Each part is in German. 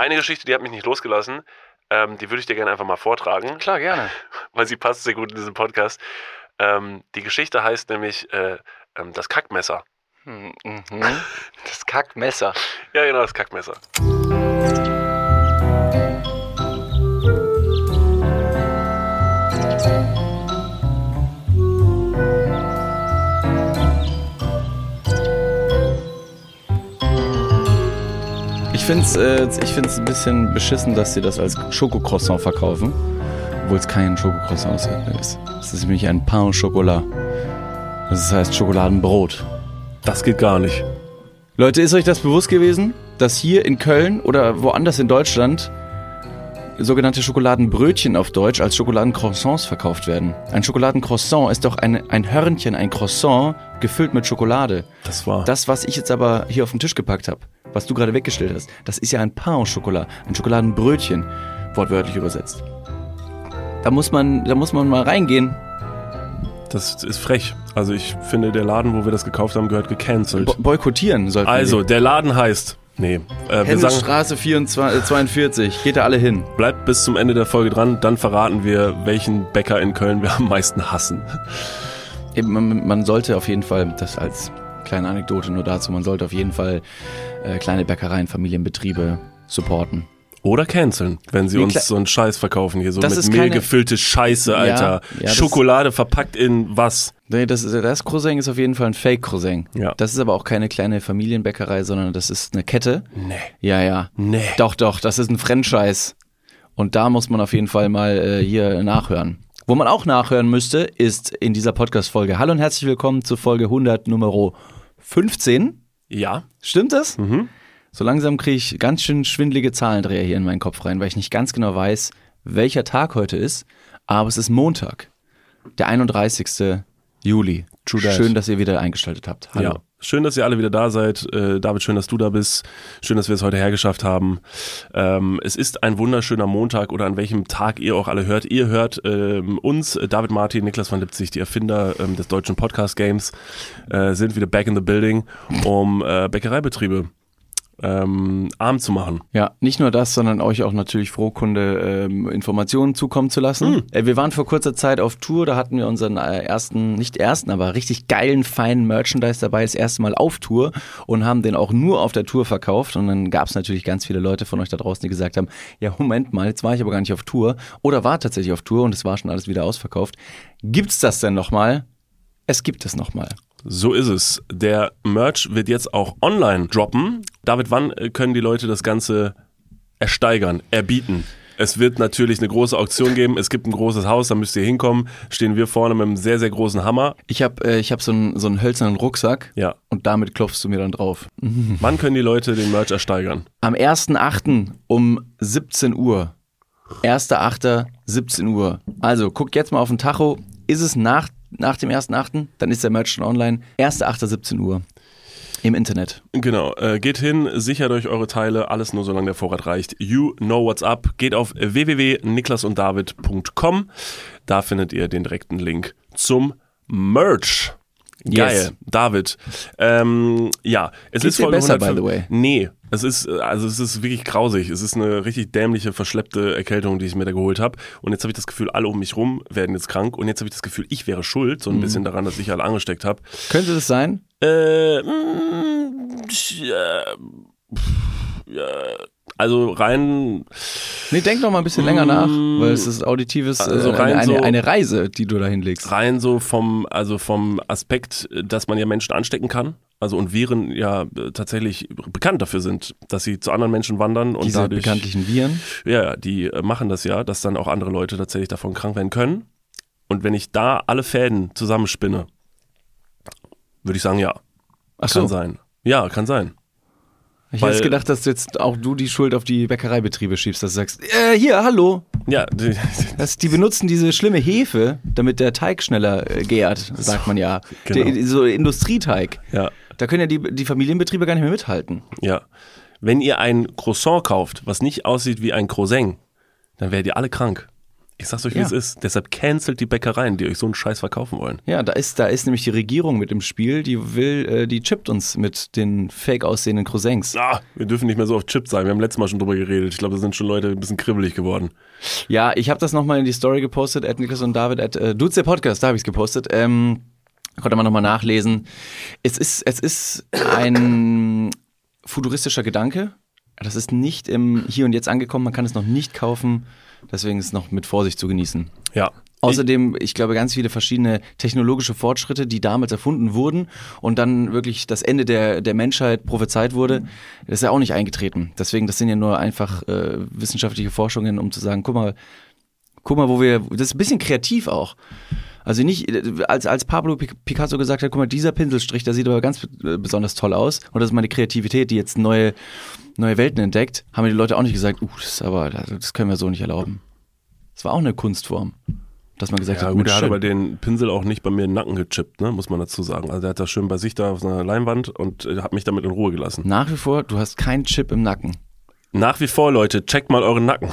Eine Geschichte, die hat mich nicht losgelassen. Ähm, die würde ich dir gerne einfach mal vortragen, Klar, gerne. weil sie passt sehr gut in diesen Podcast. Ähm, die Geschichte heißt nämlich äh, ähm, das Kackmesser. Hm, mhm. Das Kackmesser. Ja, genau, das Kackmesser. Finde es äh, ich find's ein bisschen beschissen, dass sie das als Schokocroissant verkaufen, obwohl es kein Schokocroissant ist. Es ist nämlich ein Pain au Chocolat. Das heißt Schokoladenbrot. Das geht gar nicht. Leute, ist euch das bewusst gewesen, dass hier in Köln oder woanders in Deutschland sogenannte Schokoladenbrötchen auf Deutsch als Schokoladencroissants verkauft werden? Ein Schokoladencroissant ist doch ein, ein Hörnchen, ein Croissant gefüllt mit Schokolade. Das war. Das, was ich jetzt aber hier auf den Tisch gepackt habe, was du gerade weggestellt hast, das ist ja ein Pain au Chocolat, ein Schokoladenbrötchen, wortwörtlich übersetzt. Da muss man, da muss man mal reingehen. Das ist frech. Also ich finde, der Laden, wo wir das gekauft haben, gehört gecancelt. Bo boykottieren sollten Also, wir. der Laden heißt. Nee, äh, wir sagen, Hennesstraße 24, äh, 42, geht da alle hin. bleibt bis zum Ende der Folge dran, dann verraten wir, welchen Bäcker in Köln wir am meisten hassen. Eben, man, man sollte auf jeden Fall, das als kleine Anekdote nur dazu, man sollte auf jeden Fall äh, kleine Bäckereien, Familienbetriebe supporten. Oder canceln, wenn sie Nee, uns so einen Scheiß verkaufen hier. So Das mit Mehl keine- gefüllte Scheiße, Alter. ja, das- Schokolade verpackt in was? Nee, das, das Croissant ist auf jeden Fall ein Fake-Croissant. Ja. Das ist aber auch keine kleine Familienbäckerei, sondern das ist eine Kette. Nee. Ja, ja. Nee. Doch, doch, das ist ein Franchise. Und da muss man auf jeden Fall mal äh, hier nachhören. Wo man auch nachhören müsste, ist in dieser Podcast-Folge. Hallo und herzlich willkommen zu Folge 100 Nummer 15. Ja. Stimmt das? Mhm. So langsam kriege ich ganz schön schwindelige Zahlendreher hier in meinen Kopf rein, weil ich nicht ganz genau weiß, welcher Tag heute ist. Aber es ist Montag, der 31. Juli. True that. Schön, dass ihr wieder eingeschaltet habt. Hallo. Ja. Schön, dass ihr alle wieder da seid. Äh, David, schön, dass du da bist. Schön, dass wir es heute hergeschafft haben. Ähm, es ist ein wunderschöner Montag oder an welchem Tag ihr auch alle hört. Ihr hört ähm, uns, David Martin, Niklas van Lipzig, die Erfinder ähm, des deutschen Podcast-Games, äh, sind wieder back in the building, um äh, Bäckereibetriebe ähm, arm zu machen. Ja, nicht nur das, sondern euch auch natürlich Frohkunde ähm, Informationen zukommen zu lassen. Hm. Äh, wir waren vor kurzer Zeit auf Tour, da hatten wir unseren äh, ersten, nicht ersten, aber richtig geilen, feinen Merchandise dabei, das erste Mal auf Tour und haben den auch nur auf der Tour verkauft. Und dann gab es natürlich ganz viele Leute von euch da draußen, die gesagt haben, ja, Moment mal, jetzt war ich aber gar nicht auf Tour oder war tatsächlich auf Tour und es war schon alles wieder ausverkauft. Gibt's das denn nochmal? Es gibt es nochmal. So ist es. Der Merch wird jetzt auch online droppen. David, wann äh, können die Leute das Ganze ersteigern, erbieten? Es wird natürlich eine große Auktion geben. Es gibt ein großes Haus, da müsst ihr hinkommen. Stehen wir vorne mit einem sehr, sehr großen Hammer. Ich habe äh, ich hab so einen so einen hölzernen Rucksack Ja. und damit klopfst du mir dann drauf. Wann können die Leute den Merch ersteigern? Am 1.8. um 17 Uhr. 1.8. 17 Uhr. Also guckt jetzt mal auf den Tacho. Ist es nach, nach dem 1.8., dann ist der Merch schon online. 1.8. 17 Uhr. Im Internet. Genau, äh, geht hin, sichert euch eure Teile, alles nur solange der Vorrat reicht. You know what's up. Geht auf www.niklasunddavid.com. Da findet ihr den direkten Link zum Merch. Geil, Yes. David. Ähm, ja, es Geht's ist Folge besser, 105 by the way? Nee, es ist also es ist wirklich grausig. Es ist eine richtig dämliche, verschleppte Erkältung, die ich mir da geholt habe. Und jetzt habe ich das Gefühl, alle um mich rum werden jetzt krank. Und jetzt habe ich das Gefühl, ich wäre schuld, so ein Mhm. bisschen daran, dass ich alle angesteckt habe. Könnte das sein? Äh, mm, ja, ja, also rein, Nee, denk noch mal ein bisschen länger nach, weil es ist auditives, Also äh, rein eine, so- eine, eine Reise, die du da hinlegst. rein so vom, also vom Aspekt, dass man ja Menschen anstecken kann. Also und Viren ja äh, tatsächlich bekannt dafür sind, dass sie zu anderen Menschen wandern und Diese dadurch, bekanntlichen Viren. ja, die äh, machen das ja, dass dann auch andere Leute tatsächlich davon krank werden können. Und wenn ich da alle Fäden zusammenspinne, würde ich sagen, ja, Ach kann so. sein. Ja, kann sein. Ich hätte gedacht, dass jetzt auch du die Schuld auf die Bäckereibetriebe schiebst, dass du sagst, äh, hier, hallo, Ja, die, Das, die benutzen diese schlimme Hefe, damit der Teig schneller äh, gärt, sagt man ja. Genau. Der, so Industrieteig. ja. Da können ja die, die Familienbetriebe gar nicht mehr mithalten. Ja. Wenn ihr ein Croissant kauft, was nicht aussieht wie ein Croissant, dann werdet ihr alle krank. Ich sag's euch, wie Ja. es ist. Deshalb cancelt die Bäckereien, die euch so einen Scheiß verkaufen wollen. Ja, da ist, da ist nämlich die Regierung mit im Spiel, die will, äh, die chippt uns mit den fake aussehenden Croissants. Ah, wir dürfen nicht mehr so auf Chip sein. Wir haben letztes Mal schon drüber geredet. Ich glaube, da sind schon Leute ein bisschen kribbelig geworden. Ja, ich habe das nochmal in die Story gepostet, at Niklas und David, at äh, Dudes der Podcast, da habe ich es gepostet. Ähm, konnte man nochmal nachlesen. Es ist, es ist ein futuristischer Gedanke. Das ist nicht im Hier und Jetzt angekommen, man kann es noch nicht kaufen, deswegen ist es noch mit Vorsicht zu genießen. Ja. Außerdem, ich glaube, ganz viele verschiedene technologische Fortschritte, die damals erfunden wurden und dann wirklich das Ende der, der Menschheit prophezeit wurde, das ist ja auch nicht eingetreten. Deswegen, das sind ja nur einfach äh, wissenschaftliche Forschungen, um zu sagen, guck mal, guck mal, wo wir, das ist ein bisschen kreativ auch. Also nicht, äh, als, als Pablo Pic- Picasso gesagt hat, guck mal, dieser Pinselstrich, der sieht aber ganz äh, besonders toll aus und das ist meine Kreativität, die jetzt neue, neue Welten entdeckt, haben die Leute auch nicht gesagt, uh, das aber, das können wir so nicht erlauben. Das war auch eine Kunstform. Dass man gesagt Ja, hat, gut, der hat aber den Pinsel auch nicht bei mir in den Nacken gechippt, ne? muss man dazu sagen. Also der hat das schön bei sich da auf seiner Leinwand und äh, hat mich damit in Ruhe gelassen. Nach wie vor, du hast keinen Chip im Nacken. Nach wie vor, Leute, checkt mal euren Nacken.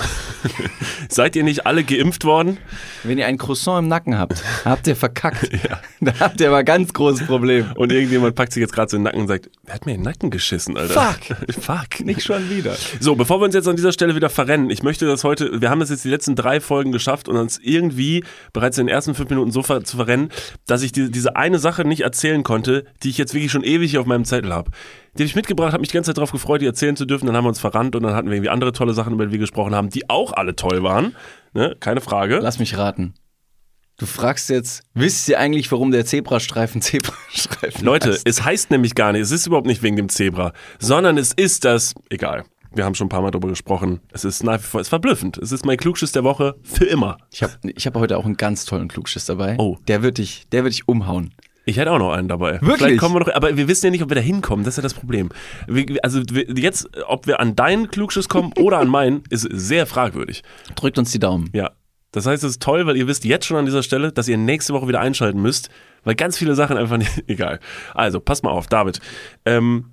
Seid ihr nicht alle geimpft worden? Wenn ihr ein Croissant im Nacken habt, habt ihr verkackt. Da habt ihr aber ein ganz großes Problem. Und irgendjemand packt sich jetzt gerade so in den Nacken und sagt, wer hat mir in den Nacken geschissen, Alter? Fuck. Fuck. Nicht schon wieder. So, bevor wir uns jetzt an dieser Stelle wieder verrennen, ich möchte das heute, wir haben es jetzt die letzten drei Folgen geschafft und uns irgendwie bereits in den ersten fünf Minuten so ver zu verrennen, dass ich die, diese eine Sache nicht erzählen konnte, die ich jetzt wirklich schon ewig hier auf meinem Zettel habe. Die habe ich mitgebracht, habe mich die ganze Zeit darauf gefreut, die erzählen zu dürfen, dann haben wir uns verrannt und dann hatten wir irgendwie andere tolle Sachen, über die wir gesprochen haben, die auch alle toll waren. Ne? Keine Frage. Lass mich raten. Du fragst jetzt, wisst ihr eigentlich, warum der Zebrastreifen Zebrastreifen Leute, heißt? es heißt nämlich gar nicht, es ist überhaupt nicht wegen dem Zebra, sondern es ist das, egal. Wir haben schon ein paar Mal darüber gesprochen. Es ist nach wie vor, es ist verblüffend. Es ist mein Klugschiss der Woche für immer. Ich habe ich hab heute auch einen ganz tollen Klugschiss dabei. Oh. Der wird dich, der wird dich umhauen. Ich hätte auch noch einen dabei. Wirklich? Vielleicht kommen wir noch, aber wir wissen ja nicht, ob wir da hinkommen. Das ist ja das Problem. Wir, also wir, jetzt, ob wir an deinen Klugschiss kommen oder an meinen, ist sehr fragwürdig. Drückt uns die Daumen. Ja. Das heißt, es ist toll, weil ihr wisst jetzt schon an dieser Stelle, dass ihr nächste Woche wieder einschalten müsst, weil ganz viele Sachen einfach nicht, egal. Also, pass mal auf, David. Ähm,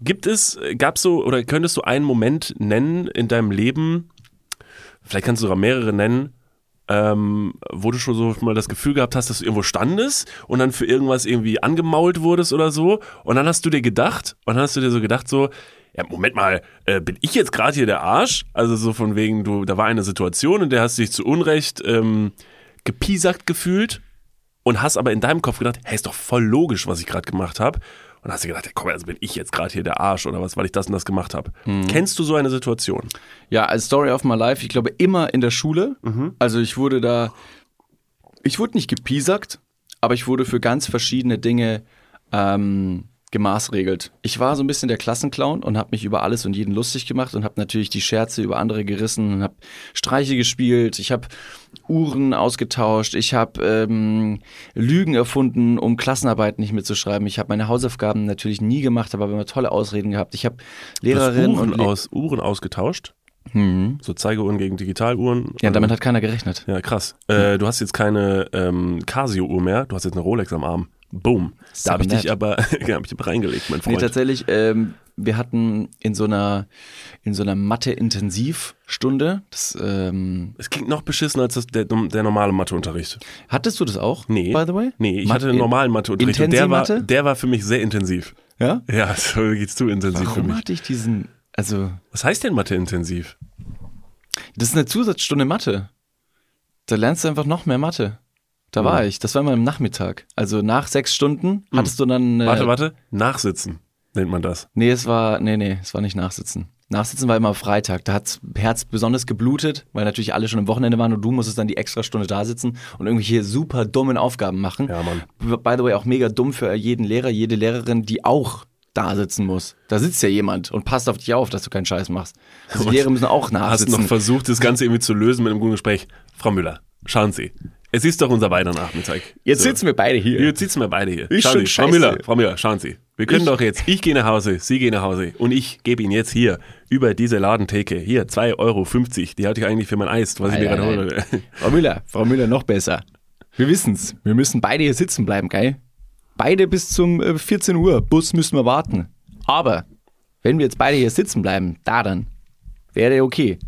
gibt es, gab so, oder könntest du einen Moment nennen in deinem Leben, vielleicht kannst du sogar mehrere nennen, ähm, wo du schon so mal das Gefühl gehabt hast, dass du irgendwo standest und dann für irgendwas irgendwie angemault wurdest oder so und dann hast du dir gedacht und dann hast du dir so gedacht so, ja, Moment mal, äh, bin ich jetzt gerade hier der Arsch? Also so von wegen, du, da war eine Situation, in der hast du dich zu Unrecht ähm, gepiesackt gefühlt und hast aber in deinem Kopf gedacht, hey, ist doch voll logisch, was ich gerade gemacht habe. Und hast dir gedacht, ja, komm, also bin ich jetzt gerade hier der Arsch oder was, weil ich das und das gemacht habe. Kennst du so eine Situation? Ja, als Story of my life, ich glaube immer in der Schule. Also ich wurde da, ich wurde nicht gepiesackt, aber ich wurde für ganz verschiedene Dinge ähm, gemaßregelt. Ich war so ein bisschen der Klassenclown und habe mich über alles und jeden lustig gemacht und habe natürlich die Scherze über andere gerissen und habe Streiche gespielt. Ich habe Uhren ausgetauscht. Ich habe ähm, Lügen erfunden, um Klassenarbeiten nicht mitzuschreiben. Ich habe meine Hausaufgaben natürlich nie gemacht, aber immer tolle Ausreden gehabt. Ich habe Lehrerinnen Uhren, und Le aus, Uhren ausgetauscht? Mhm. So Zeigeuhren gegen Digitaluhren? Ja, damit hat keiner gerechnet. Ja, krass. Äh, du hast jetzt keine ähm, Casio-Uhr mehr, du hast jetzt eine Rolex am Arm. Boom. Da habe ich dich aber ja, hab ich dich reingelegt, mein Nee, Freund. tatsächlich, ähm, wir hatten in so einer, in so einer Mathe-Intensivstunde, das, ähm, es klingt noch beschissener als das, der, der normale Matheunterricht. hattest du das auch, Nee. by the way? Nee, ich Ma- hatte einen normalen Matheunterricht und der war, der war für mich sehr intensiv. Ja? Ja, das geht's zu intensiv für Warum mich. hatte ich diesen, also, Was heißt denn Mathe-intensiv? das ist eine Zusatzstunde Mathe. Da lernst du einfach noch mehr Mathe. Da Hm. war ich, das war immer im Nachmittag. Also nach sechs Stunden hattest du dann. Äh, Warte, warte. Nachsitzen nennt man das. Nee, es war, nee, nee, es war nicht Nachsitzen. Nachsitzen war immer Freitag. Da hat's Herz besonders geblutet, weil natürlich alle schon am Wochenende waren und du musstest dann die extra Stunde da sitzen und irgendwelche super dummen Aufgaben machen. Ja, Mann. By the way, auch mega dumm für jeden Lehrer, jede Lehrerin, die auch da sitzen muss. Da sitzt ja jemand und passt auf dich auf, dass du keinen Scheiß machst. Also die Lehrer müssen auch Hast nachsitzen. noch versucht, das Ganze irgendwie zu lösen mit einem guten Gespräch. Frau Müller, schauen Sie. Es ist doch unser beider Nachmittag. Jetzt So. sitzen wir beide hier. Jetzt sitzen wir beide hier. Ist schauen Sie, Frau. Müller, Frau Müller, schauen Sie. Wir können Ich- doch jetzt, ich gehe nach Hause, Sie gehen nach Hause und ich gebe Ihnen jetzt hier über diese Ladentheke, hier 2,50 Euro, die hatte ich eigentlich für mein Eis, was ich mir Nein, gerade nein, hole. Frau Müller, Frau Müller, noch besser. Wir wissen's. Wir müssen beide hier sitzen bleiben, geil? Beide bis zum äh, 14 Uhr. Bus müssen wir warten. Aber wenn wir jetzt beide hier sitzen bleiben, da dann, wäre okay.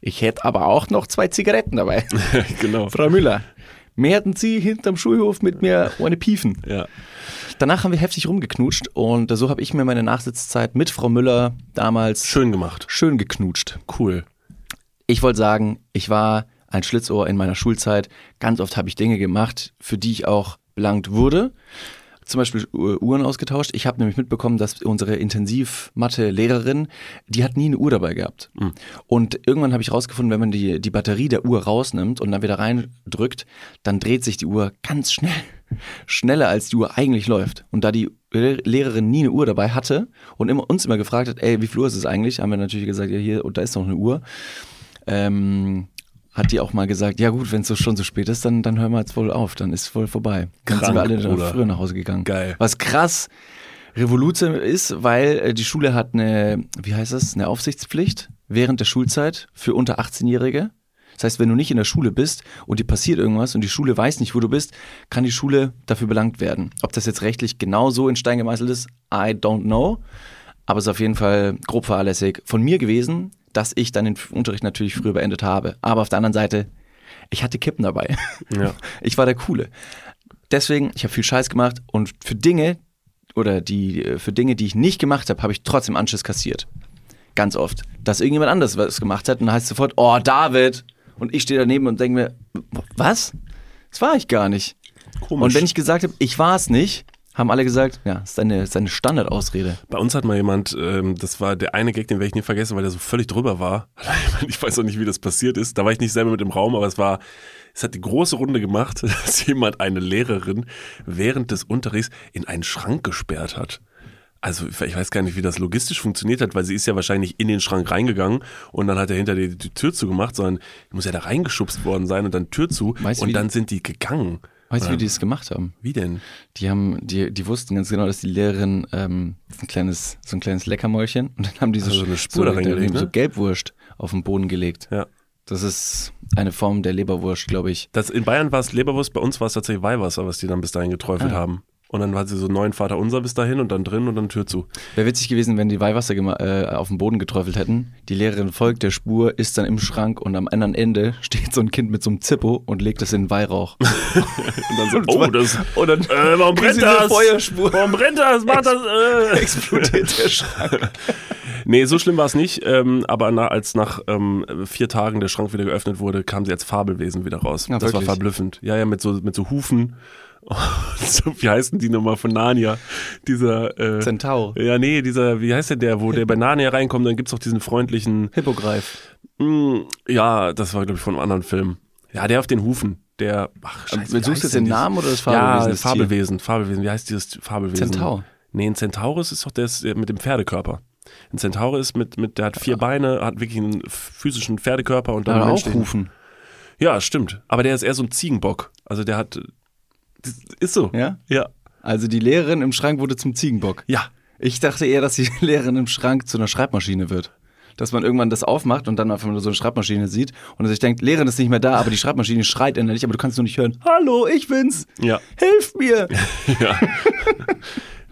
Ich hätte aber auch noch zwei Zigaretten dabei. genau. Frau Müller, mehrten Sie hinterm Schulhof mit mir ohne Piefen. Ja. Danach haben wir heftig rumgeknutscht und so habe ich mir meine Nachsitzzeit mit Frau Müller damals Schön gemacht. schön geknutscht. Cool. Ich wollte sagen, ich war ein Schlitzohr in meiner Schulzeit. Ganz oft habe ich Dinge gemacht, für die ich auch belangt wurde. Zum Beispiel U- Uhren ausgetauscht. Ich habe nämlich mitbekommen, dass unsere Intensiv-Mathe-Lehrerin, die hat nie eine Uhr dabei gehabt. Und irgendwann habe ich rausgefunden, wenn man die, die Batterie der Uhr rausnimmt und dann wieder reindrückt, dann dreht sich die Uhr ganz schnell. Schneller als die Uhr eigentlich läuft. Und da die Le- Lehrerin nie eine Uhr dabei hatte und immer, uns immer gefragt hat, ey, wie viel Uhr ist es eigentlich, haben wir natürlich gesagt, ja hier, und da ist noch eine Uhr ähm, hat die auch mal gesagt, ja gut, wenn es so schon so spät ist, dann, dann hören wir jetzt wohl auf, dann ist voll vorbei. Dann sind Krank, wir alle Bruder. früher nach Hause gegangen. Geil. Was krass Revolution ist, weil äh, die Schule hat eine, wie heißt das, eine Aufsichtspflicht während der Schulzeit für unter 18-Jährige. Das heißt, wenn du nicht in der Schule bist und dir passiert irgendwas und die Schule weiß nicht, wo du bist, kann die Schule dafür belangt werden. Ob das jetzt rechtlich genau so in Stein gemeißelt ist, I don't know. Aber es ist auf jeden Fall grob fahrlässig von mir gewesen, dass ich dann den Unterricht natürlich früher beendet habe. Aber auf der anderen Seite, ich hatte Kippen dabei. Ja. Ich war der Coole. Deswegen, ich habe viel Scheiß gemacht und für Dinge oder die für Dinge, die ich nicht gemacht habe, habe ich trotzdem Anschiss kassiert. Ganz oft. Dass irgendjemand anders was gemacht hat und dann heißt es sofort, oh, David. Und ich stehe daneben und denke mir, was? Das war ich gar nicht. Komisch. Und wenn ich gesagt habe, ich war es nicht, haben alle gesagt, ja, das ist deine, das ist deine Standardausrede. Bei uns hat mal jemand, ähm, das war der eine Gag, den werde ich nie vergessen, weil der so völlig drüber war. Ich weiß auch nicht, wie das passiert ist. Da war ich nicht selber mit im Raum, aber es war, es hat die große Runde gemacht, dass jemand eine Lehrerin während des Unterrichts in einen Schrank gesperrt hat. Also ich weiß gar nicht, wie das logistisch funktioniert hat, weil sie ist ja wahrscheinlich in den Schrank reingegangen und dann hat er hinter die, die Tür zugemacht, sondern muss ja da reingeschubst worden sein und dann Tür zu Weißt und dann sind die gegangen. Weißt du, wie die das gemacht haben? Wie denn? Die haben, die, die wussten ganz genau, dass die Lehrerin ähm, ein kleines, so ein kleines Leckermäulchen und dann haben die so, Also so eine Spur da so, reingelegt, so ne? Gelbwurst auf den Boden gelegt. Ja. Das ist eine Form der Leberwurst, glaube ich. Das, in Bayern war es Leberwurst, bei uns war es tatsächlich Weihwasser, was die dann bis dahin geträufelt Ah. haben. Und dann hat sie so neuen Vater unser bis dahin und dann drin und dann Tür zu. Wäre witzig gewesen, wenn die Weihwasser äh, auf den Boden geträufelt hätten. Die Lehrerin folgt der Spur, ist dann im Schrank und am anderen Ende steht so ein Kind mit so einem Zippo und legt es in den Weihrauch. Und dann so, oh, das, und dann äh, warum brennt das? Feuerspur. Warum brennt das? Macht das, äh. explodiert der Schrank. Nee, so schlimm war es nicht. Ähm, aber na, als nach ähm, vier Tagen der Schrank wieder geöffnet wurde, kam sie als Fabelwesen wieder raus. Ja, das war wirklich? verblüffend. Ja, ja, mit so, mit so Hufen. so, wie heißen die nochmal von Narnia? Dieser, äh, Zentaur. ja, nee, dieser, wie heißt der, der, wo der bei Narnia reinkommt, dann gibt's auch diesen freundlichen, Hippogreif. Mm, ja, das war, glaube ich, von einem anderen Film. Ja, der auf den Hufen. Der, ach, scheiße, wie Suchst du jetzt den Namen oder das Ja, Fabelwesen? das Tier? Fabelwesen, Fabelwesen. Wie heißt dieses Fabelwesen? Zentaur. Nee, ein Centaurus ist doch der ist, äh, mit dem Pferdekörper. Ein Centaur ist mit, mit, der hat vier Beine, hat wirklich einen physischen Pferdekörper und dann einen auch rufen. Ja, stimmt. Aber der ist eher so ein Ziegenbock. Also der hat, ist so. Ja? Ja. Also die Lehrerin im Schrank wurde zum Ziegenbock. Ja. Ich dachte eher, dass die Lehrerin im Schrank zu einer Schreibmaschine wird. Dass man irgendwann das aufmacht und dann einfach nur so eine Schreibmaschine sieht und sich denkt, Lehrerin ist nicht mehr da, aber die Schreibmaschine schreit innerlich, aber du kannst nur nicht hören. Hallo, ich bin's. Ja. Hilf mir. ja.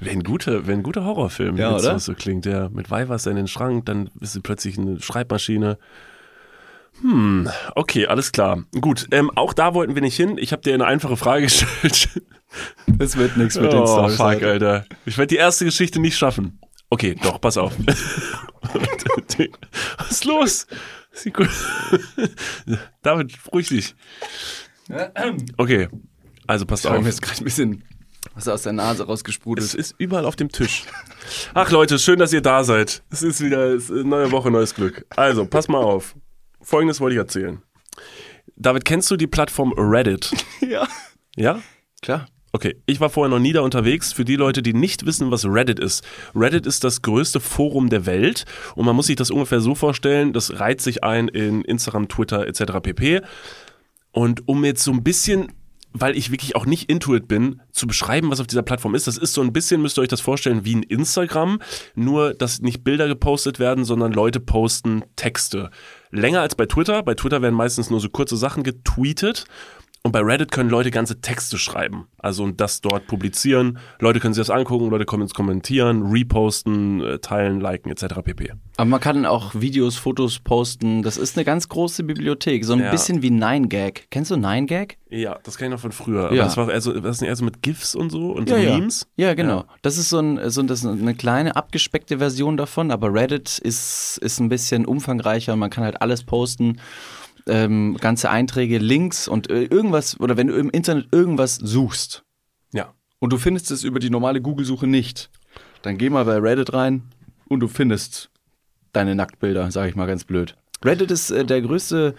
Ein guter, wär ein guter Horrorfilm, Ja, wenn das so klingt. Ja, mit Weihwasser in den Schrank, dann ist sie plötzlich eine Schreibmaschine. Hm, okay, alles klar. Gut, ähm, auch da wollten wir nicht hin. Ich habe dir eine einfache Frage gestellt. Das wird nichts mit den oh, fuck, Alter. Alter. Ich werde die erste Geschichte nicht schaffen. Okay, doch, pass auf. Was ist los? David, ruhig dich. Okay, also passt Ich habe auf. mir jetzt gerade ein bisschen was aus der Nase Es rausgesprudelt. ist überall auf dem Tisch. Ach Leute, schön, dass ihr da seid. Es ist wieder es ist eine neue Woche, neues Glück. Also, pass mal auf. Folgendes wollte ich erzählen. David, kennst du die Plattform Reddit? Ja. Ja? Klar. Okay, ich war vorher noch nie da unterwegs. Für die Leute, die nicht wissen, was Reddit ist. Reddit ist das größte Forum der Welt und man muss sich das ungefähr so vorstellen, das reiht sich ein in Instagram, Twitter etc. pp. Und um jetzt so ein bisschen, weil ich wirklich auch nicht intuit bin, zu beschreiben, was auf dieser Plattform ist, das ist so ein bisschen, müsst ihr euch das vorstellen, wie ein Instagram, nur dass nicht Bilder gepostet werden, sondern Leute posten Texte. Länger als bei Twitter. Bei Twitter werden meistens nur so kurze Sachen getweetet. Und bei Reddit können Leute ganze Texte schreiben. Also und das dort publizieren. Leute können sich das angucken, Leute können es kommentieren, reposten, äh, teilen, liken etc. pp. Aber man kann auch Videos, Fotos posten. Das ist eine ganz große Bibliothek. So ein Ja. bisschen wie 9gag. Kennst du 9gag? Ja, das kenne ich noch von früher. Ja. das war eher so, das ist eher so mit GIFs und so und Ja, so ja. Memes. Ja, genau. Das ist so, ein, so das ist eine kleine, abgespeckte Version davon, aber Reddit ist, ist ein bisschen umfangreicher. Man kann halt alles posten. Ähm, ganze Einträge, Links und äh, irgendwas, oder wenn du im Internet irgendwas suchst Ja. und du findest es über die normale Google-Suche nicht, dann geh mal bei Reddit rein und du findest deine Nacktbilder, sage ich mal ganz blöd. Reddit ist äh, der größte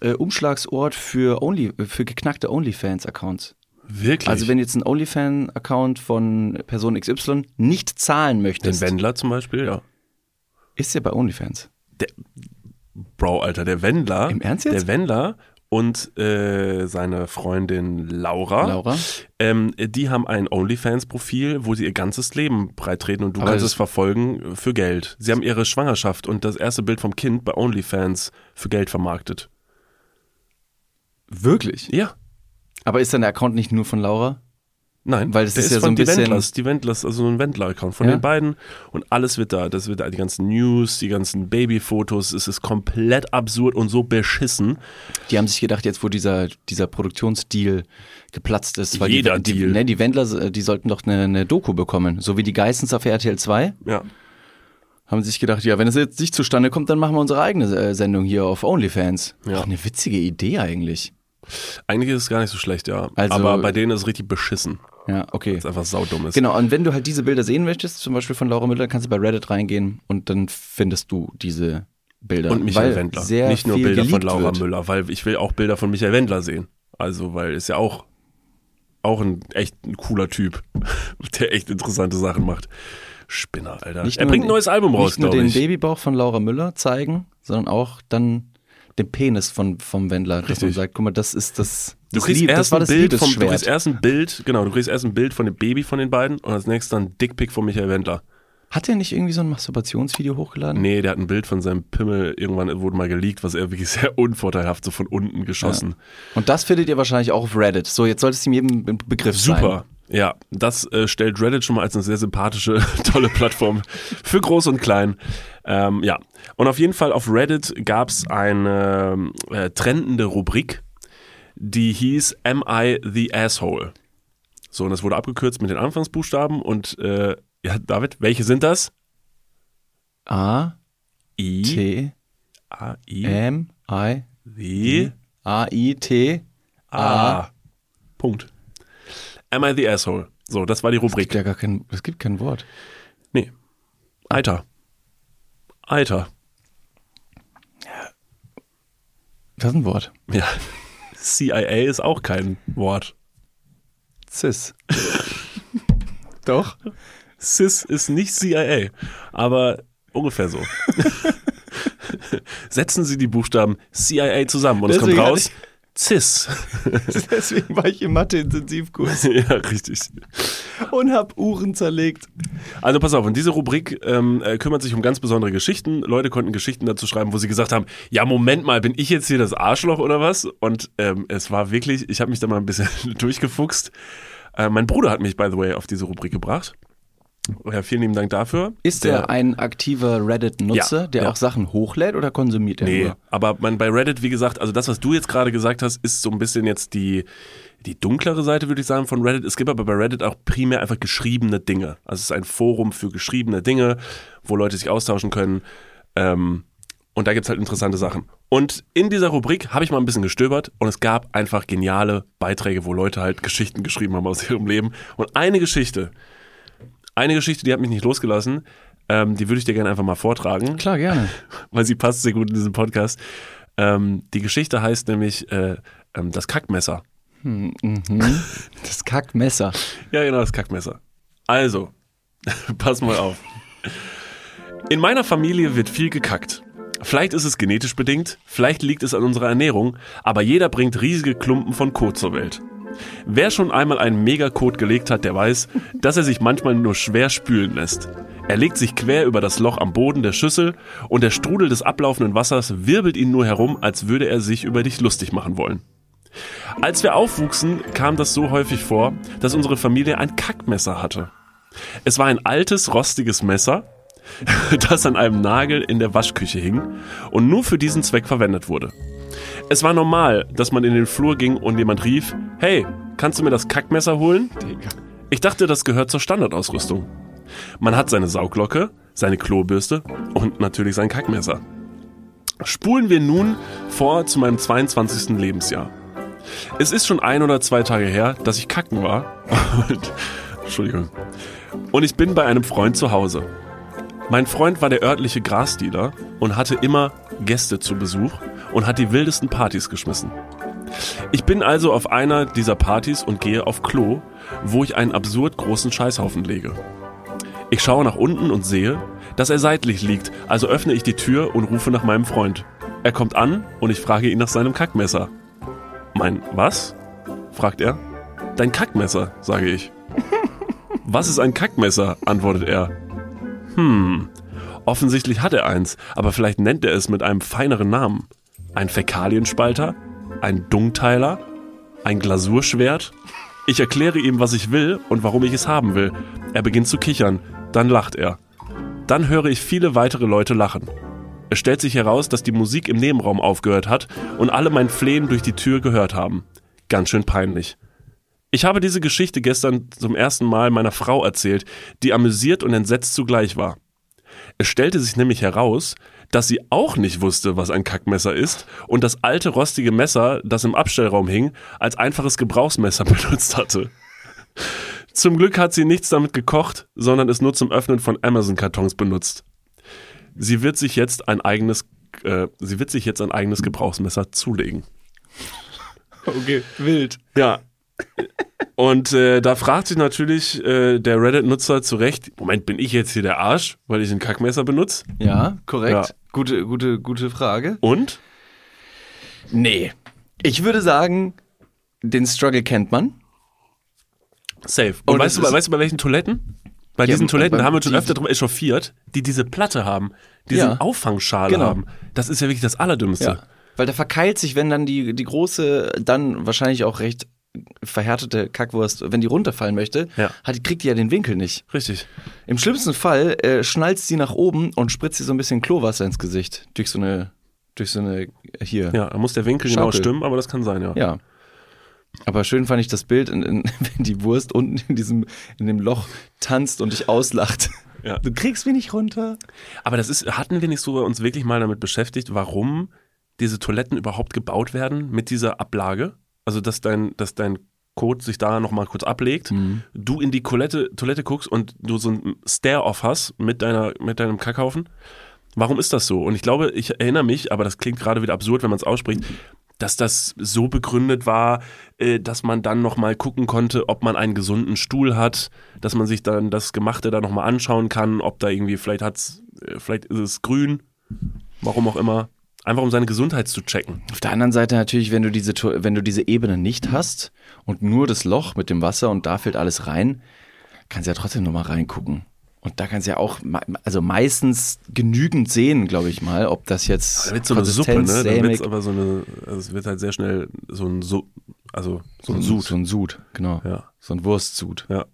äh, Umschlagsort für, Only, für geknackte OnlyFans-Accounts. Wirklich. Also wenn jetzt ein OnlyFan-Account von Person XY nicht zahlen den möchtest, Wendler zum Beispiel, ja. ist er bei OnlyFans. Bro, Alter, der Wendler. Im Ernst jetzt? Der Wendler und äh, seine Freundin Laura, Laura? Ähm, die haben ein OnlyFans-Profil, wo sie ihr ganzes Leben breitreten und du Aber kannst es verfolgen für Geld. Sie haben ihre Schwangerschaft und das erste Bild vom Kind bei OnlyFans für Geld vermarktet. Wirklich? Ja. Aber ist dann der Account nicht nur von Laura? Nein, Weil das der ist ja so ein die bisschen- Wendlers, die Wendlers, also so ein Wendler-Account von Ja. den beiden und alles wird da. Das wird da, die ganzen News, die ganzen Babyfotos, es ist komplett absurd und so beschissen. Die haben sich gedacht, jetzt wo dieser, dieser Produktionsdeal geplatzt ist, weil Jeder die, die, Deal. Ne, die Wendler, äh, die sollten doch eine, eine Doku bekommen. So wie die Geissens auf RTL 2 Ja. haben sich gedacht, ja, wenn es jetzt nicht zustande kommt, dann machen wir unsere eigene äh, Sendung hier auf OnlyFans. Ja. Ach, eine witzige Idee eigentlich. Eigentlich ist es gar nicht so schlecht, ja. Also- Aber bei denen ist es richtig beschissen. Ja, okay. Das einfach saudumm ist. Genau, und wenn du halt diese Bilder sehen möchtest, zum Beispiel von Laura Müller, kannst du bei Reddit reingehen und dann findest du diese Bilder. Und Michael Wendler. Sehr Nicht nur Bilder von Laura wird. Müller, weil ich will auch Bilder von Michael Wendler sehen. Also, weil ist ja auch, auch ein echt ein cooler Typ, der echt interessante Sachen macht. Spinner, Alter. Nicht er bringt ein neues Album raus, Nicht nur den ich. Babybauch von Laura Müller zeigen, sondern auch dann den Penis von, vom Wendler, dass man Richtig. sagt, guck mal, das ist das, Du das, kriegst, Lieb, erst ein Bild vom, du kriegst erst ein Bild, genau, du kriegst erst ein Bild von dem Baby von den beiden und als nächstes dann ein Dickpick von Michael Wendler. Hat er nicht irgendwie so ein Masturbationsvideo hochgeladen? Nee, der hat ein Bild von seinem Pimmel, irgendwann wurde mal geleakt, was er wirklich sehr unvorteilhaft so von unten geschossen. Und das findet ihr wahrscheinlich auch auf Reddit. So, jetzt sollte es ihm jedem Be- Begriff sein. Super. Ja, das äh, stellt Reddit schon mal als eine sehr sympathische, tolle Plattform für Groß und Klein. Ähm, ja, und auf jeden Fall auf Reddit gab es eine äh, trendende Rubrik, die hieß Am I the Asshole? So, und das wurde abgekürzt mit den Anfangsbuchstaben und äh, ja, David, welche sind das? A, I, T, A, I, M, I, W, A, I, T. A. Punkt. Am I the Asshole? So, das war die Es Rubrik. gibt ja gar kein, es gibt kein Wort. Nee. Alter. Alter. Das ist ein Wort. Ja. CIA ist auch kein Wort. Cis. Doch. CIS ist nicht CIA, aber ungefähr so. Setzen Sie die Buchstaben CIA zusammen und es Deswegen kommt hatte raus CIS. Deswegen war ich im Mathe-Intensivkurs ja, richtig. und hab Uhren zerlegt. Also pass auf, und diese Rubrik ähm, äh, kümmert sich um ganz besondere Geschichten. Leute konnten Geschichten dazu schreiben, wo sie gesagt haben, ja, Moment mal, bin ich jetzt hier das Arschloch oder was? Und ähm, es war wirklich, ich habe mich da mal ein bisschen durchgefuchst. Äh, mein Bruder hat mich, by the way, auf diese Rubrik gebracht. Ja, vielen lieben Dank dafür. Ist er ein aktiver Reddit-Nutzer, Ja, der ja. auch Sachen hochlädt oder konsumiert er Nee, nur? aber man, bei Reddit, wie gesagt, also das, was du jetzt gerade gesagt hast, ist so ein bisschen jetzt die, die dunklere Seite, würde ich sagen, von Reddit. Es gibt aber bei Reddit auch primär einfach geschriebene Dinge. Also es ist ein Forum für geschriebene Dinge, wo Leute sich austauschen können. Ähm, und da gibt's halt interessante Sachen. Und in dieser Rubrik habe ich mal ein bisschen gestöbert und es gab einfach geniale Beiträge, wo Leute halt Geschichten geschrieben haben aus ihrem Leben. Und eine Geschichte, eine Geschichte, die hat mich nicht losgelassen, ähm, die würde ich dir gerne einfach mal vortragen Klar, gerne. weil sie passt sehr gut in diesen Podcast. Ähm, die Geschichte heißt nämlich äh, ähm, das Kackmesser. Mhm. Das Kackmesser. Ja, genau, das Kackmesser. Also, pass mal auf. In meiner Familie wird viel gekackt. Vielleicht ist es genetisch bedingt, vielleicht liegt es an unserer Ernährung, aber jeder bringt riesige Klumpen von Kot zur Welt. Wer schon einmal einen Megakot gelegt hat, der weiß, dass er sich manchmal nur schwer spülen lässt. Er legt sich quer über das Loch am Boden der Schüssel und der Strudel des ablaufenden Wassers wirbelt ihn nur herum, als würde er sich über dich lustig machen wollen. Als wir aufwuchsen, kam das so häufig vor, dass unsere Familie ein Kackmesser hatte. Es war ein altes, rostiges Messer, das an einem Nagel in der Waschküche hing und nur für diesen Zweck verwendet wurde. Es war normal, dass man in den Flur ging und jemand rief, hey, kannst du mir das Kackmesser holen? Ich dachte, das gehört zur Standardausrüstung. Man hat seine Sauglocke, seine Klobürste und natürlich sein Kackmesser. Spulen wir nun vor zu meinem 22. Lebensjahr. Es ist schon ein oder zwei Tage her, dass ich kacken war. Und, Entschuldigung. Und ich bin bei einem Freund zu Hause. Mein Freund war der örtliche Grasdealer und hatte immer Gäste zu Besuch und hat die wildesten Partys geschmissen. Ich bin also auf einer dieser Partys und gehe auf Klo, wo ich einen absurd großen Scheißhaufen lege. Ich schaue nach unten und sehe, dass er seitlich liegt, also öffne ich die Tür und rufe nach meinem Freund. Er kommt an und ich frage ihn nach seinem Kackmesser. Mein was? fragt er. Dein Kackmesser, sage ich. Was ist ein Kackmesser? antwortet er. Hm, offensichtlich hat er eins, aber vielleicht nennt er es mit einem feineren Namen. Ein Fäkalienspalter? Ein Dungteiler? Ein Glasurschwert? Ich erkläre ihm, was ich will und warum ich es haben will. Er beginnt zu kichern, dann lacht er. Dann höre ich viele weitere Leute lachen. Es stellt sich heraus, dass die Musik im Nebenraum aufgehört hat und alle mein Flehen durch die Tür gehört haben. Ganz schön peinlich. Ich habe diese Geschichte gestern zum ersten Mal meiner Frau erzählt, die amüsiert und entsetzt zugleich war. Es stellte sich nämlich heraus, dass sie auch nicht wusste, was ein Kackmesser ist und das alte rostige Messer, das im Abstellraum hing, als einfaches Gebrauchsmesser benutzt hatte. Zum Glück hat sie nichts damit gekocht, sondern es nur zum Öffnen von Amazon-Kartons benutzt. Sie wird sich jetzt ein eigenes, äh, sie wird sich jetzt ein eigenes Gebrauchsmesser zulegen. Okay, wild. Ja. Und äh, da fragt sich natürlich äh, der Reddit-Nutzer zu Recht, Moment, bin ich jetzt hier der Arsch, weil ich ein Kackmesser benutze? Ja, korrekt. Ja. Gute, gute, gute Frage. Und? Nee. Ich würde sagen, den Struggle kennt man. Safe. Und, Und weißt, du, weißt du, bei welchen Toiletten? Bei Ja, diesen Toiletten bei- haben wir schon öfter drüber echauffiert, die diese Platte haben, diese Ja. Auffangschale Genau. haben. Das ist ja wirklich das Allerdümmste. Ja. Weil da verkeilt sich, wenn dann die, die große, dann wahrscheinlich auch recht verhärtete Kackwurst, wenn die runterfallen möchte, Ja. hat, kriegt die ja den Winkel nicht. Richtig. Im schlimmsten Fall äh, schnalzt sie nach oben und spritzt sie so ein bisschen Klowasser ins Gesicht. Durch so eine, durch so eine, hier. Ja, da muss der Winkel genau Schaukel. stimmen, aber das kann sein, ja. Ja. Aber schön fand ich das Bild, in, in, wenn die Wurst unten in diesem, in dem Loch tanzt und dich auslacht. Ja. Du kriegst mich nicht runter. Aber das ist, hatten wir nicht sogar uns wirklich mal damit beschäftigt, warum diese Toiletten überhaupt gebaut werden mit dieser Ablage? Also, dass dein, dass dein Code sich da nochmal kurz ablegt, du in die Toilette, Toilette guckst und du so ein Stare-Off hast mit, deiner, mit deinem Kackhaufen. Warum ist das so? Und ich glaube, ich erinnere mich, aber das klingt gerade wieder absurd, wenn man es ausspricht, dass das so begründet war, äh, dass man dann nochmal gucken konnte, ob man einen gesunden Stuhl hat, dass man sich dann das Gemachte da nochmal anschauen kann, ob da irgendwie, vielleicht hat's, äh, vielleicht ist es grün, warum auch immer. Einfach um seine Gesundheit zu checken. Auf der anderen Seite natürlich, wenn du diese, wenn du diese Ebene nicht hast und nur das Loch mit dem Wasser und da fällt alles rein, kannst du ja trotzdem nochmal reingucken. Und da kannst du ja auch, also meistens genügend sehen, glaube ich mal, ob das jetzt Da wird so eine Suppe, ne? Sämig, wird's aber so eine, also es wird halt sehr schnell so ein Su also so so ein. Sud. So ein Sud, genau. Ja. So ein Wurstsud. Ja.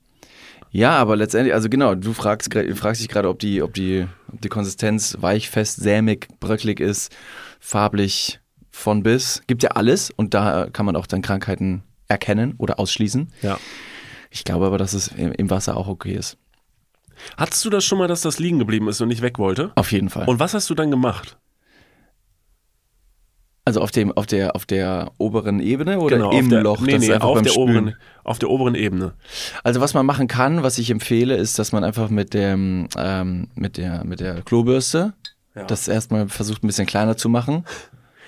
Ja, aber letztendlich, also genau, du fragst, fragst dich gerade, ob die, ob, die, ob die Konsistenz weich, fest, sämig, bröcklig ist, farblich von bis. Gibt ja alles und da kann man auch dann Krankheiten erkennen oder ausschließen. Ja. Ich glaube aber, dass es im im Wasser auch okay ist. Hattest du das schon mal, dass das liegen geblieben ist und nicht weg wollte? Auf jeden Fall. Und was hast du dann gemacht? Also auf dem, auf der, auf der oberen Ebene oder im Genau, auf der, Loch? Nee, nee, auf der, Spülen? oberen, auf der oberen Ebene. Also was man machen kann, was ich empfehle, ist, dass man einfach mit dem, ähm, mit der, mit der Klobürste Ja. das erstmal versucht, ein bisschen kleiner zu machen.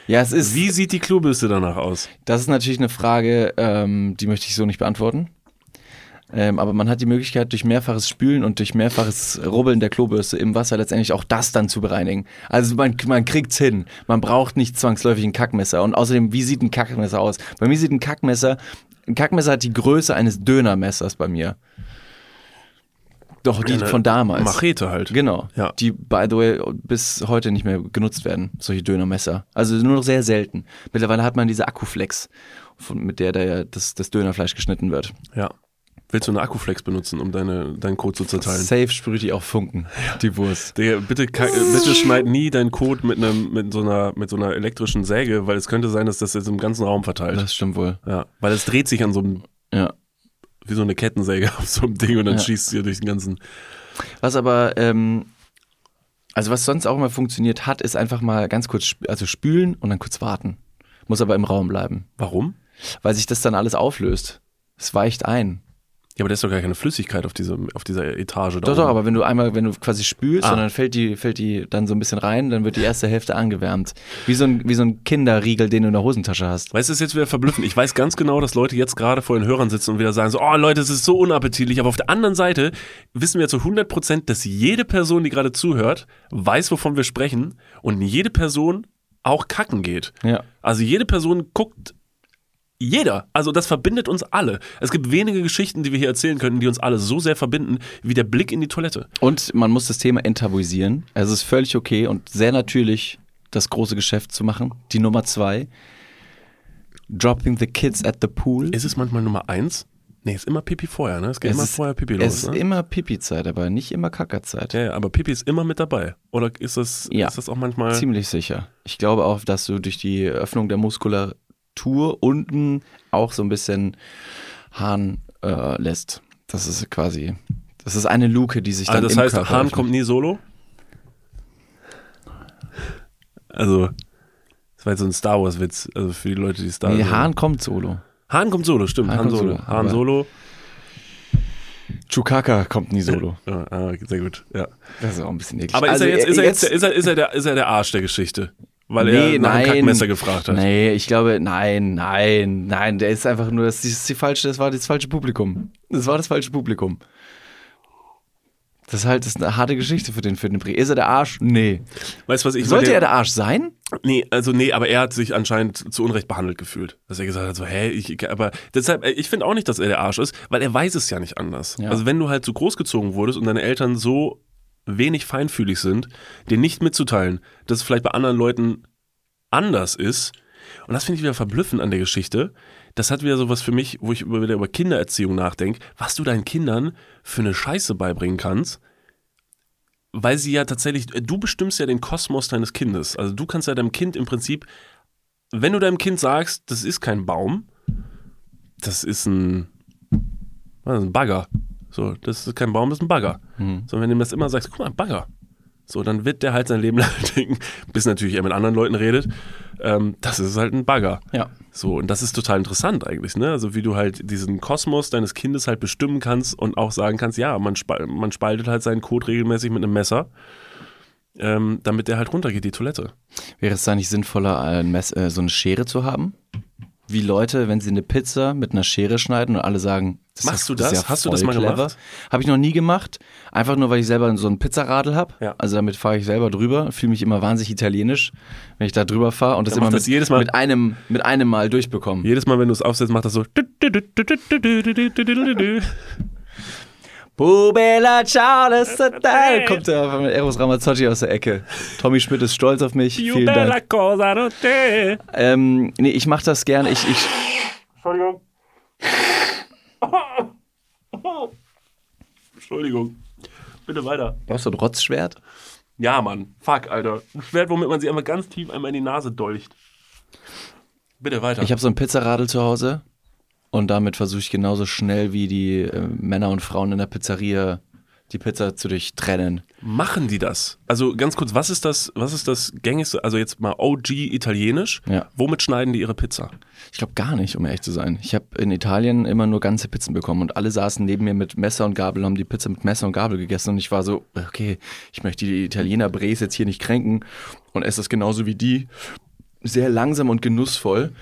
Ja, es ist. Wie sieht die Klobürste danach aus? Das ist natürlich eine Frage, ähm, die möchte ich so nicht beantworten. Ähm, aber man hat die Möglichkeit, durch mehrfaches Spülen und durch mehrfaches Rubbeln der Klobürste im Wasser letztendlich auch das dann zu bereinigen. Also man, man kriegt's hin. Man braucht nicht zwangsläufig ein Kackmesser. Und außerdem, wie sieht ein Kackmesser aus? Bei mir sieht ein Kackmesser, ein Kackmesser hat die Größe eines Dönermessers bei mir. Doch, die Eine von damals. Machete halt. Genau. Ja. Die, by the way, bis heute nicht mehr genutzt werden, solche Dönermesser. Also nur noch sehr selten. Mittlerweile hat man diese Akkuflex. von, mit der der das, das Dönerfleisch geschnitten wird. Ja. Willst du eine Akkuflex benutzen, um deine, deinen Code zu zerteilen? Safe sprüht die auch Funken, die Wurst. Digga, bitte, bitte schneid nie deinen Code mit, einem, mit, so einer, mit so einer elektrischen Säge, weil es könnte sein, dass das jetzt im ganzen Raum verteilt. Das stimmt wohl. Ja, weil es dreht sich an so einem, Ja. wie so eine Kettensäge auf so einem Ding und dann Ja. schießt sie durch den ganzen. Was aber, ähm, also was sonst auch immer funktioniert hat, ist einfach mal ganz kurz, sp also spülen und dann kurz warten. Muss aber im Raum bleiben, Warum? weil sich das dann alles auflöst. Es weicht ein. Ja, aber da ist doch gar keine Flüssigkeit auf, diesem, auf dieser Etage da Doch, doch, oben. aber wenn du einmal, wenn du quasi spülst Ah. und dann fällt die, fällt die dann so ein bisschen rein, dann wird die erste Hälfte angewärmt. Wie so ein, wie so ein Kinderriegel, den du in der Hosentasche hast. Weißt du, ist jetzt wieder verblüffend. Ich weiß ganz genau, dass Leute jetzt gerade vor den Hörern sitzen und wieder sagen so, oh Leute, es ist so unappetitlich. Aber auf der anderen Seite wissen wir zu 100 Prozent, dass jede Person, die gerade zuhört, weiß, wovon wir sprechen und jede Person auch kacken geht. Ja. Also jede Person guckt, jeder. Also das verbindet uns alle. Es gibt wenige Geschichten, die wir hier erzählen können, die uns alle so sehr verbinden, wie der Blick in die Toilette. Und man muss das Thema enttabuisieren. Also es ist völlig okay und sehr natürlich, das große Geschäft zu machen. Die Nummer zwei. Dropping the kids at the pool. Ist es manchmal Nummer eins? Nee, ist immer Pipi vorher, ne? Es geht Es immer ist- vorher Pipi es los, ist ne? immer Pipi-Zeit, aber nicht immer Kackerzeit. Ja, ja, aber Pipi ist immer mit dabei. Oder ist das, Ja. ist das auch manchmal. Ziemlich sicher. Ich glaube auch, dass du durch die Öffnung der Muskulatur unten auch so ein bisschen Hahn äh, lässt. Das ist quasi, das ist eine Luke, die sich dann Also das im heißt, Körper Hahn öffnet. kommt nie solo? Also, das war jetzt so ein Star Wars-Witz, also für die Leute, die Star Nee, Wars. Hahn kommt solo. Hahn kommt solo, stimmt. Hahn Hahn, Solo. solo, Hahn Solo. Chewbacca kommt nie solo. Ja, ah, sehr gut, ja. Das ist auch ein bisschen eklig. Aber Also, ist, er jetzt, ist, er jetzt, jetzt- ist, er, ist, er der, ist er der Arsch der Geschichte? Weil Nee, er nach einem nein. Kackmesser gefragt hat. Nee, ich glaube, nein, nein, nein, der ist einfach nur, das ist die falsche, das war das falsche Publikum. Das war das falsche Publikum. Das ist halt das ist eine harte Geschichte für den, für den Brie. Ist er der Arsch? Nee. Weißt was ich Sollte weil er der Arsch sein? Nee, also nee, aber er hat sich anscheinend zu Unrecht behandelt gefühlt. Dass er gesagt hat, so, hä, ich, aber deshalb, äh, ich finde auch nicht, dass er der Arsch ist, weil er weiß es ja nicht anders. Ja. Also wenn du halt so großgezogen wurdest und deine Eltern so wenig feinfühlig sind, dir nicht mitzuteilen, dass es vielleicht bei anderen Leuten anders ist, und das finde ich wieder verblüffend an der Geschichte, das hat wieder sowas für mich, wo ich wieder über Kindererziehung nachdenke, was du deinen Kindern für eine Scheiße beibringen kannst, weil sie ja tatsächlich, du bestimmst ja den Kosmos deines Kindes. Also du kannst ja deinem Kind im Prinzip, wenn du deinem Kind sagst, das ist kein Baum, das ist ein, was ist ein Bagger. So, das ist kein Baum, das ist ein Bagger. So, wenn du ihm das immer sagst, guck mal, ein Bagger. So, dann wird der halt sein Leben lang denken, bis natürlich er mit anderen Leuten redet, ähm, das ist halt ein Bagger. Ja. So, und das ist total interessant eigentlich, ne? Also wie du halt diesen Kosmos deines Kindes halt bestimmen kannst und auch sagen kannst, ja, man, spal man spaltet halt seinen Code regelmäßig mit einem Messer, ähm, damit der halt runtergeht, die Toilette. Wäre es da nicht sinnvoller, ein Mess, äh, so eine Schere zu haben? Wie Leute, wenn sie eine Pizza mit einer Schere schneiden und alle sagen, das Machst du das? ja Hast du das mal clever. gemacht? Habe ich noch nie gemacht. Einfach nur, weil ich selber so ein Pizzaradel habe. Ja. Also damit fahre ich selber drüber. Fühle mich immer wahnsinnig italienisch, wenn ich da drüber fahre und das Dann immer mit, das jedes Mal- mit, einem, mit einem Mal durchbekomme. Jedes Mal, wenn du es aufsetzt, macht das so. Bubela, ciao, das ist da. Kommt der von Eros Ramazzotti aus der Ecke. Tommy Schmidt ist stolz auf mich. Vielen Dank. cosa no te. Ähm, nee, ich mache das gerne. Ich, ich, Entschuldigung. Entschuldigung. Bitte weiter. brauchst du ein Rotzschwert? Ja, Mann. Fuck, Alter. Ein Schwert, womit man sie einmal ganz tief einmal in die Nase dolcht. Bitte weiter. Ich habe so ein Pizzaradel zu Hause und damit versuche ich genauso schnell wie die äh, Männer und Frauen in der Pizzeria die Pizza zu durchtrennen. Machen die das? Also ganz kurz, was ist das, was ist das gängigste, also jetzt mal OG italienisch? Ja. Womit schneiden die ihre Pizza? Ich glaube gar nicht, um ehrlich zu sein. Ich habe in Italien immer nur ganze Pizzen bekommen und alle saßen neben mir mit Messer und Gabel, haben die Pizza mit Messer und Gabel gegessen und ich war so, okay, ich möchte die Italiener Bres jetzt hier nicht kränken und esse das genauso wie die. Sehr langsam und genussvoll.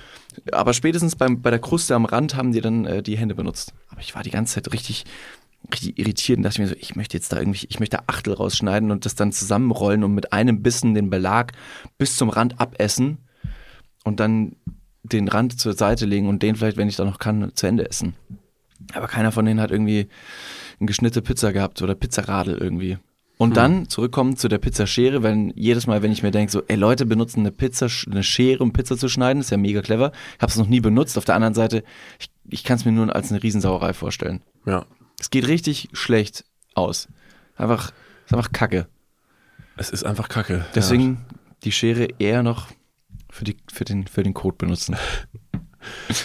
Aber spätestens beim, bei der Kruste am Rand haben die dann äh, die Hände benutzt. Aber ich war die ganze Zeit richtig, richtig irritiert und dachte mir so, ich möchte jetzt da irgendwie, ich möchte Achtel rausschneiden und das dann zusammenrollen und mit einem Bissen den Belag bis zum Rand abessen und dann den Rand zur Seite legen und den vielleicht, wenn ich da noch kann, zu Ende essen. Aber keiner von denen hat irgendwie eine geschnittene Pizza gehabt oder Pizzaradel irgendwie. Und dann zurückkommen zu der Pizzaschere, wenn jedes Mal, wenn ich mir denke, so, ey, Leute benutzen eine Pizza, eine Schere, um Pizza zu schneiden, ist ja mega clever. Ich habe es noch nie benutzt. Auf der anderen Seite, ich, ich kann es mir nur als eine Riesensauerei vorstellen. Ja. Es geht richtig schlecht aus. Einfach, ist einfach Kacke. Es ist einfach kacke. Deswegen die Schere eher noch für, die, für, den, für den Code benutzen.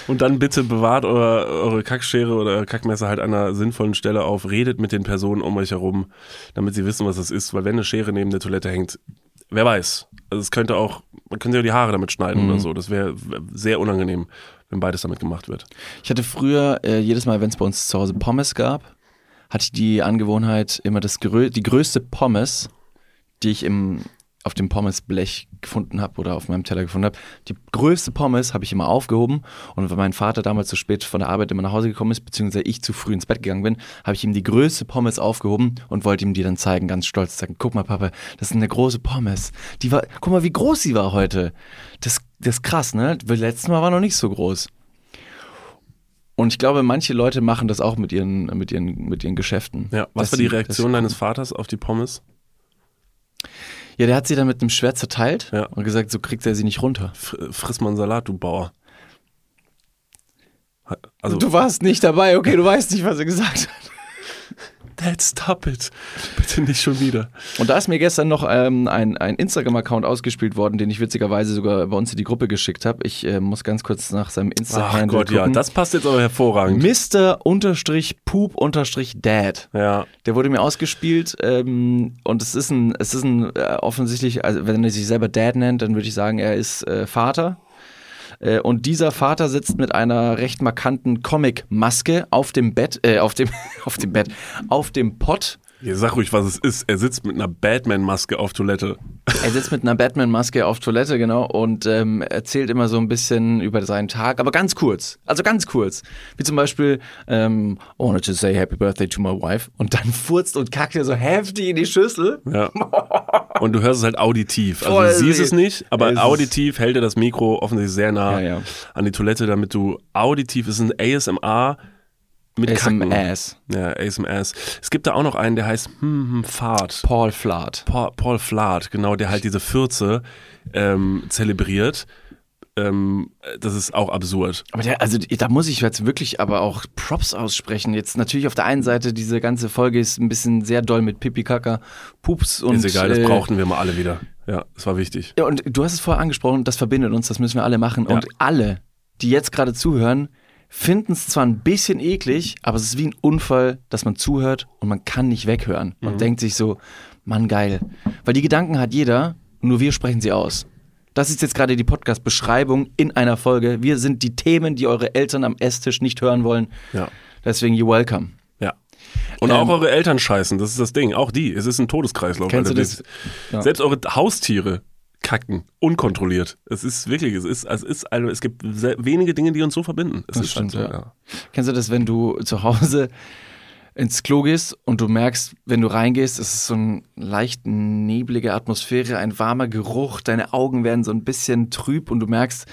Und dann bitte bewahrt eure, eure Kackschere oder Kackmesser halt an einer sinnvollen Stelle auf. Redet mit den Personen um euch herum, damit sie wissen, was das ist. Weil wenn eine Schere neben der Toilette hängt, wer weiß. Also es könnte auch, man könnte ja die Haare damit schneiden Mhm. oder so. Das wäre sehr unangenehm, wenn beides damit gemacht wird. Ich hatte früher, äh, jedes Mal, wenn es bei uns zu Hause Pommes gab, hatte ich die Angewohnheit, immer das die größte Pommes, die ich im, auf dem Pommesblech gefunden habe oder auf meinem Teller gefunden habe, die größte Pommes habe ich immer aufgehoben. Und wenn mein Vater damals zu spät von der Arbeit immer nach Hause gekommen ist, beziehungsweise ich zu früh ins Bett gegangen bin, habe ich ihm die größte Pommes aufgehoben und wollte ihm die dann zeigen, ganz stolz sagen, guck mal Papa, das ist eine große Pommes. Die war, guck mal, wie groß sie war heute. Das, das ist krass, ne? Das letzte Mal war noch nicht so groß. Und ich glaube, manche Leute machen das auch mit ihren, mit ihren, mit ihren Geschäften. Ja, was war die Reaktion deines Vaters auf die Pommes? Ja, der hat sie dann mit einem Schwert zerteilt Ja. und gesagt, so kriegt er sie nicht runter. Fr friss mal einen Salat, du Bauer. Also, du warst nicht dabei, okay, du weißt nicht, was er gesagt hat. Dad, stop it. Bitte nicht schon wieder. Und da ist mir gestern noch ähm, ein, ein Instagram-Account ausgespielt worden, den ich witzigerweise sogar bei uns in die Gruppe geschickt habe. Ich äh, muss ganz kurz nach seinem Ach Insta-Handle Gott, ja, das passt jetzt aber hervorragend. Mr. unterstrich Poop unterstrich Dad. Ja, Der wurde mir ausgespielt ähm, und es ist ein, es ist ein äh, offensichtlich, also wenn er sich selber Dad nennt, dann würde ich sagen, er ist äh, Vater. Äh, und dieser Vater sitzt mit einer recht markanten Comic-Maske auf dem Bett, äh, auf dem, auf dem Bett, auf dem Pott. Ihr sag ruhig, was es ist. Er sitzt mit einer Batman-Maske auf Toilette. Er sitzt mit einer Batman-Maske auf Toilette, genau, und ähm, erzählt immer so ein bisschen über seinen Tag, aber ganz kurz. Also ganz kurz. Wie zum Beispiel, ähm, I wanted to say happy birthday to my wife. Und dann furzt und kackt er so heftig in die Schüssel. Ja. Und du hörst es halt auditiv. Also du siehst es nicht, aber es auditiv hält er das Mikro offensichtlich sehr nah Ja, ja. an die Toilette, damit du auditiv, es ist ein ASMR mit Kacken. ASMS. Ja, ASMRs. Es gibt da auch noch einen, der heißt hm, hm, Fahrt. Paul Flaht. Paul, Paul Flaht, genau, der halt diese Fürze ähm, zelebriert. Ähm, das ist auch absurd. Aber der, also da muss ich jetzt wirklich aber auch Props aussprechen. Jetzt natürlich auf der einen Seite, diese ganze Folge ist ein bisschen sehr doll mit Pipi Kaka, Pups und. ist egal, das äh, brauchten wir mal alle wieder. Ja, das war wichtig. Ja, und du hast es vorher angesprochen, das verbindet uns, das müssen wir alle machen. Ja. Und alle, die jetzt gerade zuhören, finden es zwar ein bisschen eklig, aber es ist wie ein Unfall, dass man zuhört und man kann nicht weghören. Man denkt sich so, Mann, geil. Weil die Gedanken hat jeder, nur wir sprechen sie aus. Das ist jetzt gerade die Podcast-Beschreibung in einer Folge. Wir sind die Themen, die eure Eltern am Esstisch nicht hören wollen. Ja. Deswegen, you're welcome. Ja. Und Ähm, auch eure Eltern scheißen, das ist das Ding. Auch die. Es ist ein Todeskreislauf. Kennst du das? Ja. Selbst eure Haustiere kacken, unkontrolliert. Es ist wirklich, es ist, es ist, also es gibt sehr wenige Dinge, die uns so verbinden. Es Das stimmt, halt so, ja. Kennst du das, wenn du zu Hause ins Klo gehst und du merkst, wenn du reingehst, es ist so eine leicht neblige Atmosphäre, ein warmer Geruch, deine Augen werden so ein bisschen trüb und du merkst,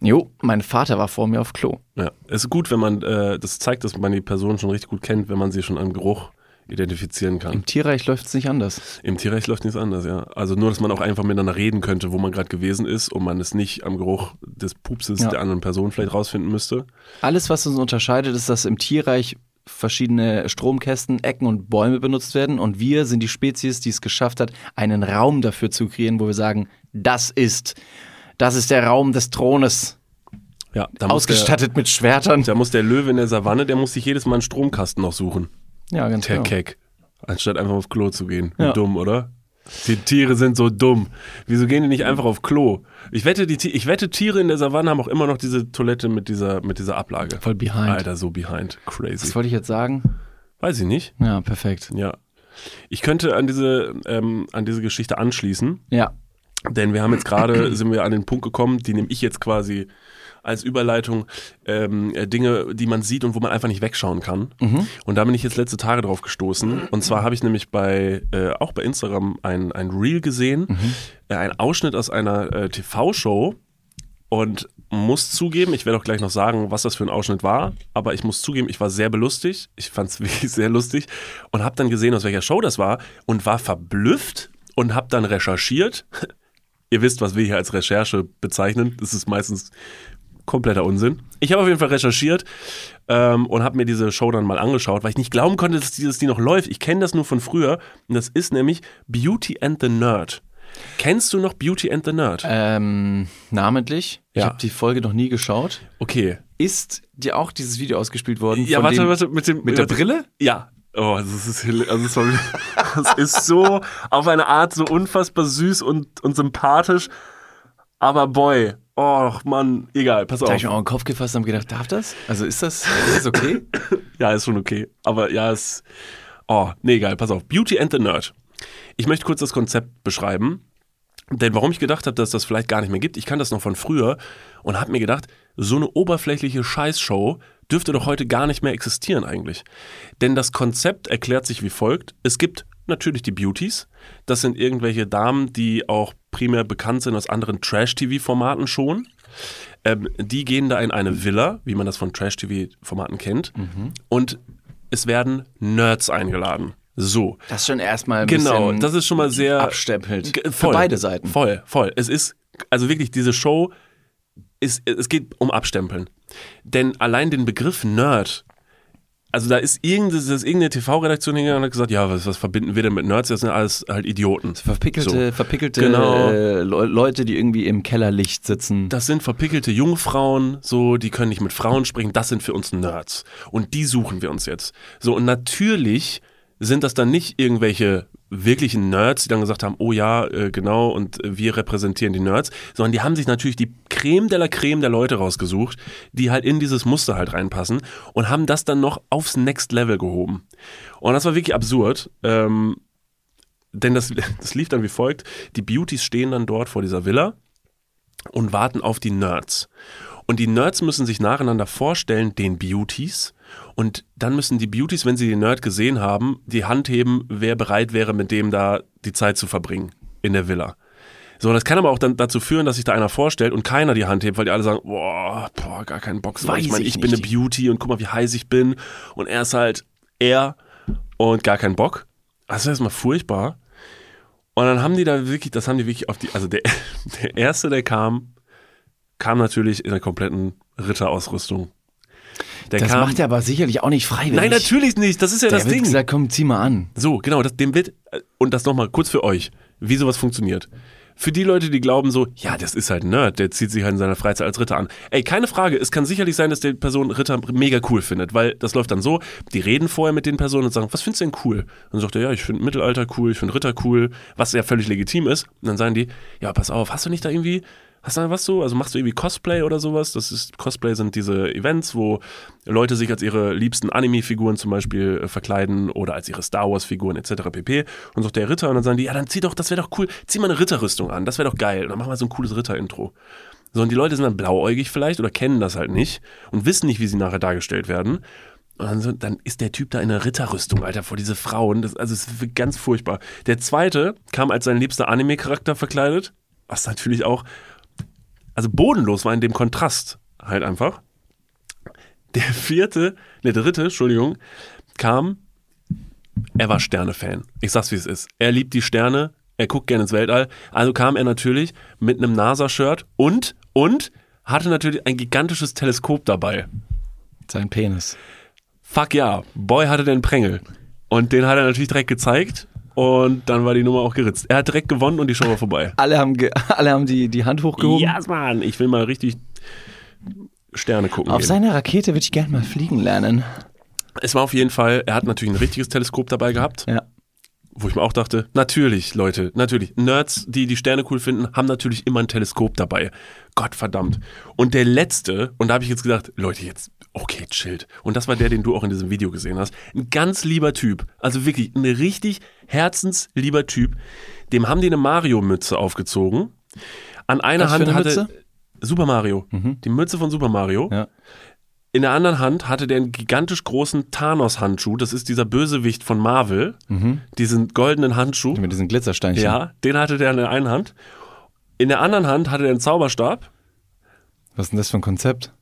jo, mein Vater war vor mir auf Klo. Ja. Es ist gut, wenn man, äh, das zeigt, dass man die Person schon richtig gut kennt, wenn man sie schon am Geruch identifizieren kann. Im Tierreich läuft es nicht anders. Im Tierreich läuft nichts anders, ja. Also nur, dass man auch einfach miteinander reden könnte, wo man gerade gewesen ist und man es nicht am Geruch des Pupses Ja. der anderen Person vielleicht rausfinden müsste. Alles, was uns unterscheidet, ist, dass im Tierreich verschiedene Stromkästen, Ecken und Bäume benutzt werden und wir sind die Spezies, die es geschafft hat, einen Raum dafür zu kreieren, wo wir sagen, das ist, das ist der Raum des Thrones, Ja, da muss, der, ausgestattet mit Schwertern. da muss der Löwe in der Savanne, der muss sich jedes Mal einen Stromkasten noch suchen. Ja, ganz Der genau. Keck. Anstatt einfach aufs Klo zu gehen. Ja. dumm, oder? Die Tiere sind so dumm. Wieso gehen die nicht einfach auf Klo? Ich wette, die, ich wette, Tiere in der Savanne haben auch immer noch diese Toilette mit dieser, mit dieser Ablage. Voll behind. Alter, so behind. Crazy. Was wollte ich jetzt sagen? Weiß ich nicht. Ja, perfekt. Ja. Ich könnte an diese, ähm, an diese Geschichte anschließen, Ja. denn wir haben jetzt gerade, sind wir an den Punkt gekommen, die nehme ich jetzt quasi als Überleitung, ähm, äh, Dinge, die man sieht und wo man einfach nicht wegschauen kann. Und da bin ich jetzt letzte Tage drauf gestoßen. Und zwar habe ich nämlich bei, äh, auch bei Instagram ein, ein Reel gesehen, äh, ein Ausschnitt aus einer äh, TV-Show. Und muss zugeben, ich werde auch gleich noch sagen, was das für ein Ausschnitt war, aber ich muss zugeben, ich war sehr belustigt. Ich fand es wirklich sehr lustig und habe dann gesehen, aus welcher Show das war und war verblüfft und habe dann recherchiert. Ihr wisst, was wir hier als Recherche bezeichnen. Das ist meistens kompletter Unsinn. Ich habe auf jeden Fall recherchiert ähm, und habe mir diese Show dann mal angeschaut, weil ich nicht glauben konnte, dass die, dass die noch läuft. Ich kenne das nur von früher und das ist nämlich Beauty and the Nerd. Kennst du noch Beauty and the Nerd? Ähm, namentlich. Ich Ja. habe die Folge noch nie geschaut. Okay. Ist dir auch dieses Video ausgespielt worden? Ja, warte, dem, warte, mit dem Mit der. Brille? Ja. Oh, das ist, also das ist so auf eine Art so unfassbar süß und, und sympathisch. Aber boy, oh Mann, egal, pass Da habe auf. ich mir auch den Kopf gefasst und hab gedacht, darf das? Also ist das, ist das okay? Ja, ist schon okay. Aber ja, ist. Oh, nee, egal, pass auf. Beauty and the Nerd. Ich möchte kurz das Konzept beschreiben. Denn warum ich gedacht habe, dass das vielleicht gar nicht mehr gibt, ich kann das noch von früher und habe mir gedacht, so eine oberflächliche Scheißshow dürfte doch heute gar nicht mehr existieren eigentlich. Denn das Konzept erklärt sich wie folgt. Es gibt natürlich die Beauties. Das sind irgendwelche Damen, die auch primär bekannt sind aus anderen Trash-TV-Formaten schon. Ähm, die gehen da in eine Villa, wie man das von Trash-TV-Formaten kennt. Und es werden Nerds eingeladen. So. Das ist schon erstmal ein Genau, bisschen das ist schon mal sehr abstempelt. Ge- Für beide Seiten. Voll, voll. Es ist, also wirklich, diese Show ist, es geht um Abstempeln. Denn allein den Begriff Nerd, also da ist irgendeine, irgendeine TV-Redaktion hingegangen und hat gesagt, ja, was, was verbinden wir denn mit Nerds? Das sind alles halt Idioten. Verpickelte, So. verpickelte Genau. äh, Le- Leute, die irgendwie im Kellerlicht sitzen. Das sind verpickelte Jungfrauen, so, die können nicht mit Frauen sprechen, das sind für uns Nerds. Und die suchen wir uns jetzt. So, und natürlich sind das dann nicht irgendwelche wirklichen Nerds, die dann gesagt haben, oh ja, äh, genau, und äh, wir repräsentieren die Nerds, sondern die haben sich natürlich die Creme de la Creme der Leute rausgesucht, die halt in dieses Muster halt reinpassen und haben das dann noch aufs Next Level gehoben. Und das war wirklich absurd. Ähm, denn das, das lief dann wie folgt. Die Beauties stehen dann dort vor dieser Villa und warten auf die Nerds. Und die Nerds müssen sich nacheinander vorstellen, den Beauties. Und dann müssen die Beauties, wenn sie den Nerd gesehen haben, die Hand heben, wer bereit wäre, mit dem da die Zeit zu verbringen in der Villa. So, das kann aber auch dann dazu führen, dass sich da einer vorstellt und keiner die Hand hebt, weil die alle sagen, boah, boah gar keinen Bock. So. Weiß ich meine, ich ich bin eine. Beauty und guck mal, wie heiß ich bin. Und er ist halt er und gar keinen Bock. Also das ist mal furchtbar. Und dann haben die da wirklich, das haben die wirklich auf die, also der, der erste, der kam, kam natürlich in der kompletten Ritterausrüstung. Der Das kam, macht er aber sicherlich auch nicht freiwillig. Nein, natürlich nicht. Das ist ja Der das wird Ding. gesagt, komm, zieh mal an. So, genau, das, dem wird, und das nochmal kurz für euch, wie sowas funktioniert. Für die Leute, die glauben so, ja, das ist halt ein Nerd, der zieht sich halt in seiner Freizeit als Ritter an. Ey, keine Frage, es kann sicherlich sein, dass die Person Ritter mega cool findet, weil das läuft dann so, die reden vorher mit den Personen und sagen, was findest du denn cool? Dann sagt er, ja, ich finde Mittelalter cool, ich finde Ritter cool, was ja völlig legitim ist. Und dann sagen die, ja, pass auf, hast du nicht da irgendwie, hast du da was so, also machst du irgendwie Cosplay oder sowas? Das ist, Cosplay sind diese Events, wo Leute sich als ihre liebsten Anime-Figuren zum Beispiel äh, verkleiden oder als ihre Star Wars-Figuren etc. pp. Und sagt der Ritter und dann sagen die, ja, dann zieh doch, das wäre doch cool, zieh mal eine Ritterrüstung an, das wäre doch geil. Und dann machen wir so ein cooles Ritter-Intro. So, und die Leute sind dann blauäugig vielleicht oder kennen das halt nicht und wissen nicht, wie sie nachher dargestellt werden. Und dann, so, dann ist der Typ da in einer Ritterrüstung, Alter, vor diese Frauen. Das, also, es ist ganz furchtbar. Der zweite kam als sein liebster Anime-Charakter verkleidet, was natürlich auch, also bodenlos war in dem Kontrast halt einfach. Der vierte, der dritte, Entschuldigung, kam, er war Sterne-Fan. Ich sag's wie es ist. Er liebt die Sterne, er guckt gerne ins Weltall. Also kam er natürlich mit einem NASA-Shirt und, und hatte natürlich ein gigantisches Teleskop dabei. Sein Penis. Fuck ja, Boy hatte den Prängel. Und den hat er natürlich direkt gezeigt. Und dann war die Nummer auch geritzt. Er hat direkt gewonnen und die Show war vorbei. Alle haben, alle haben die, die Hand hochgehoben. Ja, Mann, ich will mal richtig Sterne gucken. Auf gehen. seiner Rakete würde ich gerne mal fliegen lernen. Es war auf jeden Fall, er hat natürlich ein richtiges Teleskop dabei gehabt, Ja. wo ich mir auch dachte, natürlich, Leute, natürlich. Nerds, die die Sterne cool finden, haben natürlich immer ein Teleskop dabei. Gott verdammt. Und der letzte, und da habe ich jetzt gedacht, Leute, jetzt, okay, chillt. Und das war der, den du auch in diesem Video gesehen hast. Ein ganz lieber Typ. Also wirklich ein richtig herzenslieber Typ. Dem haben die eine Mario-Mütze aufgezogen. An einer Was Hand eine hatte Mütze? Super Mario. Die Mütze von Super Mario. Ja. In der anderen Hand hatte der einen gigantisch großen Thanos-Handschuh. Das ist dieser Bösewicht von Marvel. Diesen goldenen Handschuh. Mit diesen Glitzersteinchen. Ja, den hatte der in der einen Hand. In der anderen Hand hatte der einen Zauberstab. Was ist denn das für ein Konzept?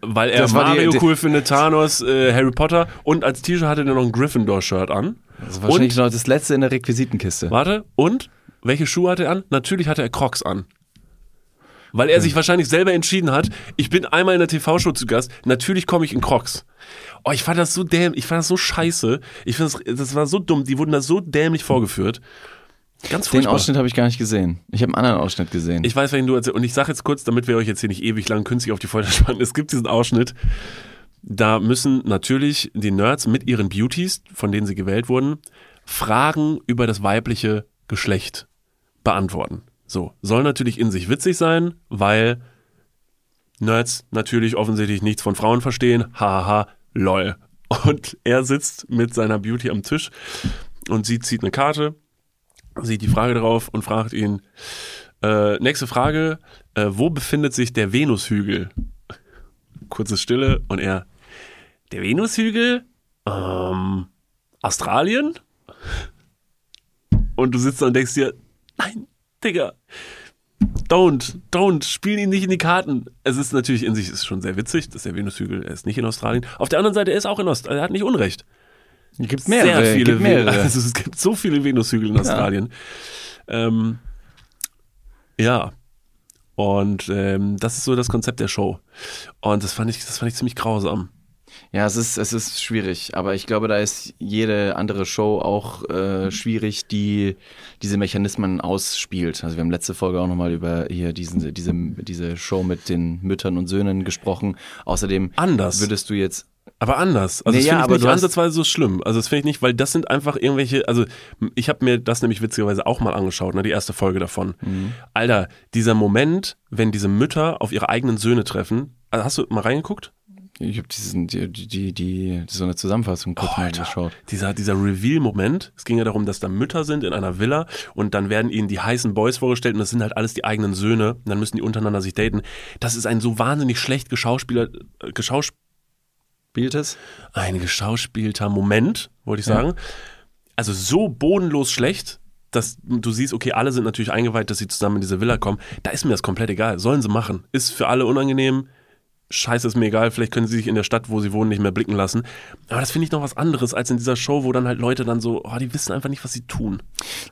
Weil er Das war die- Mario die- cool findet, Thanos, äh, Harry Potter und als T-Shirt hatte er noch ein Gryffindor-Shirt an. Das ist wahrscheinlich Und- noch das letzte in der Requisitenkiste. Warte, und welche Schuhe hatte er an? Natürlich hatte er Crocs an. Weil er sich wahrscheinlich selber entschieden hat, ich bin einmal in der TV-Show zu Gast, natürlich komme ich in Crocs. Oh, ich fand das so dämlich, ich fand das so scheiße. Ich fand das, das war so dumm, die wurden da so dämlich vorgeführt. Ganz Den furchtbar. Ausschnitt habe ich gar nicht gesehen. Ich habe einen anderen Ausschnitt gesehen. Ich weiß, welchen du erzählst. Und ich sage jetzt kurz, damit wir euch jetzt hier nicht ewig lang künstlich auf die Folter spannen. Es gibt diesen Ausschnitt, da müssen natürlich die Nerds mit ihren Beauties, von denen sie gewählt wurden, Fragen über das weibliche Geschlecht beantworten. So, soll natürlich in sich witzig sein, weil Nerds natürlich offensichtlich nichts von Frauen verstehen. Haha, lol. Und er sitzt mit seiner Beauty am Tisch und sie zieht eine Karte, sieht die Frage drauf und fragt ihn, äh, nächste Frage, äh, wo befindet sich der Venushügel? Kurze Stille und er, der Venushügel? Ähm, Australien? Und du sitzt da und denkst dir, nein, Digga, don't, don't, spiel ihn nicht in die Karten. Es ist natürlich in sich ist schon sehr witzig, dass der Venushügel, er ist nicht in Australien. Auf der anderen Seite, er ist auch in Australien, er hat nicht Unrecht. Es gibt Sehr viele, gibt mehrere. Also es gibt so viele Venushügel in Australien. Ähm, ja. Und ähm, das ist so das Konzept der Show. Und das fand ich, das fand ich ziemlich grausam. Ja, es ist, es ist schwierig, aber ich glaube, da ist jede andere Show auch äh, schwierig, die diese Mechanismen ausspielt. Also wir haben letzte Folge auch nochmal über hier diesen, diese, diese Show mit den Müttern und Söhnen gesprochen. Außerdem Anders. würdest du jetzt Aber anders. Also Nee, das finde ich aber nicht ansatzweise so schlimm. Also das finde ich nicht, weil das sind einfach irgendwelche, also ich habe mir das nämlich witzigerweise auch mal angeschaut, ne, die erste Folge davon. Mhm. Alter, dieser Moment, wenn diese Mütter auf ihre eigenen Söhne treffen, also hast du mal reingeguckt? Ich habe diesen, die, die, die, so eine Zusammenfassung kurz mal geschaut. Dieser, dieser Reveal-Moment, es ging ja darum, dass da Mütter sind in einer Villa und dann werden ihnen die heißen Boys vorgestellt und das sind halt alles die eigenen Söhne und dann müssen die untereinander sich daten. Das ist ein so wahnsinnig schlecht geschauspieler, äh, geschaus, Spielt es? ein geschauspielter Moment, wollte ich sagen. Also so bodenlos schlecht, dass du siehst, okay, alle sind natürlich eingeweiht, dass sie zusammen in diese Villa kommen. Da ist mir das komplett egal. Sollen sie machen. Ist für alle unangenehm. Scheiße ist mir egal. Vielleicht können sie sich in der Stadt, wo sie wohnen, nicht mehr blicken lassen. Aber das finde ich noch was anderes als in dieser Show, wo dann halt Leute dann so, oh, die wissen einfach nicht, was sie tun.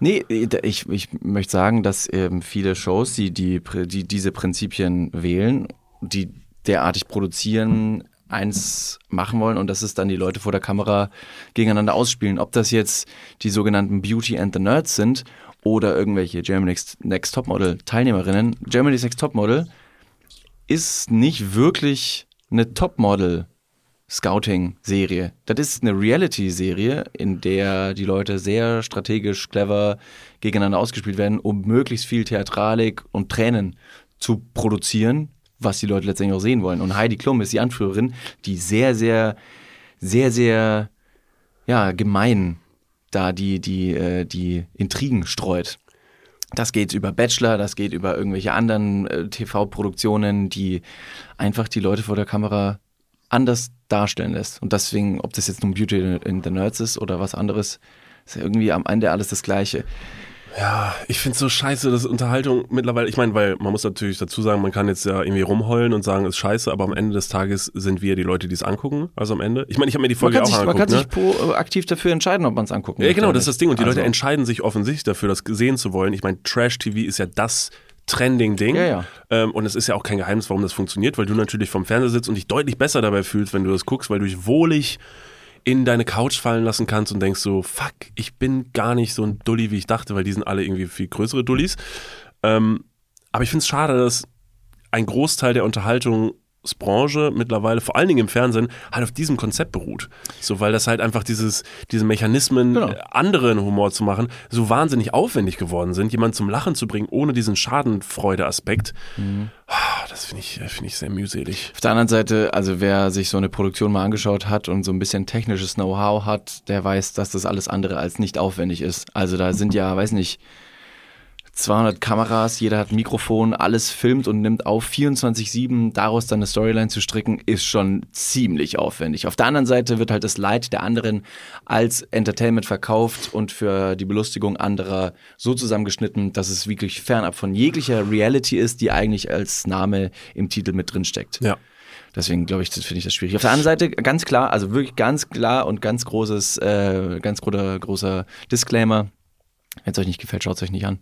Nee, ich, ich möchte sagen, dass ähm, viele Shows, die, die, die diese Prinzipien wählen, die derartig produzieren, eins machen wollen und das ist dann die Leute vor der Kamera gegeneinander ausspielen. Ob das jetzt die sogenannten Beauty and the Nerds sind oder irgendwelche Germany's Next Topmodel Teilnehmerinnen. Germany's Next Topmodel ist nicht wirklich eine Topmodel Scouting-Serie. Das ist eine Reality-Serie, in der die Leute sehr strategisch, clever gegeneinander ausgespielt werden, um möglichst viel Theatralik und Tränen zu produzieren, was die Leute letztendlich auch sehen wollen. Und Heidi Klum ist die Anführerin, die sehr, sehr, sehr, sehr, ja, gemein da die, die, äh, die Intrigen streut. Das geht über Bachelor, das geht über irgendwelche anderen äh, TV-Produktionen, die einfach die Leute vor der Kamera anders darstellen lässt. Und deswegen, ob das jetzt nun Beauty in the Nerds ist oder was anderes, ist ja irgendwie am Ende alles das Gleiche. Ja, ich finde es so scheiße, dass Unterhaltung mittlerweile, ich meine, weil man muss natürlich dazu sagen, man kann jetzt ja irgendwie rumheulen und sagen, ist scheiße, aber am Ende des Tages sind wir die Leute, die es angucken. Also am Ende. Ich meine, ich habe mir die Man Folge kann auch sich, man angeguckt. kann ne? sich pro, äh, aktiv dafür entscheiden, ob man es angucken Ja, genau, das ist das. Ding. Und die Leute Also, entscheiden sich offensichtlich dafür, das sehen zu wollen. Ich meine, Trash-TV ist ja das Trending-Ding. Ja, ja. Ähm, und es ist ja auch kein Geheimnis, warum das funktioniert, weil du natürlich vom Fernseher sitzt und dich deutlich besser dabei fühlst, wenn du das guckst, weil du dich wohlig in deine Couch fallen lassen kannst und denkst so, fuck, ich bin gar nicht so ein Dulli, wie ich dachte, weil die sind alle irgendwie viel größere Dullis. Ähm, aber ich finde es schade, dass ein Großteil der Unterhaltungsbranche mittlerweile, vor allen Dingen im Fernsehen, halt auf diesem Konzept beruht. So, weil das halt einfach dieses, diese Mechanismen, Genau. äh, anderen Humor zu machen, so wahnsinnig aufwendig geworden sind, jemanden zum Lachen zu bringen, ohne diesen Schadenfreude-Aspekt. Ah, Das finde ich, finde ich sehr mühselig. Auf der anderen Seite, also wer sich so eine Produktion mal angeschaut hat und so ein bisschen technisches Know-how hat, der weiß, dass das alles andere als nicht aufwendig ist. Also da sind ja, weiß nicht, 200 Kameras, jeder hat ein Mikrofon, alles filmt und nimmt auf. 24-7, daraus dann eine Storyline zu stricken, ist schon ziemlich aufwendig. Auf der anderen Seite wird halt das Leid der anderen als Entertainment verkauft und für die Belustigung anderer so zusammengeschnitten, dass es wirklich fernab von jeglicher Reality ist, die eigentlich als Name im Titel mit drin steckt. Ja. Deswegen glaube ich, finde ich das schwierig. Auf der anderen Seite ganz klar, also wirklich ganz klar und ganz großes, äh, ganz großer, großer Disclaimer. Wenn es euch nicht gefällt, schaut es euch nicht an.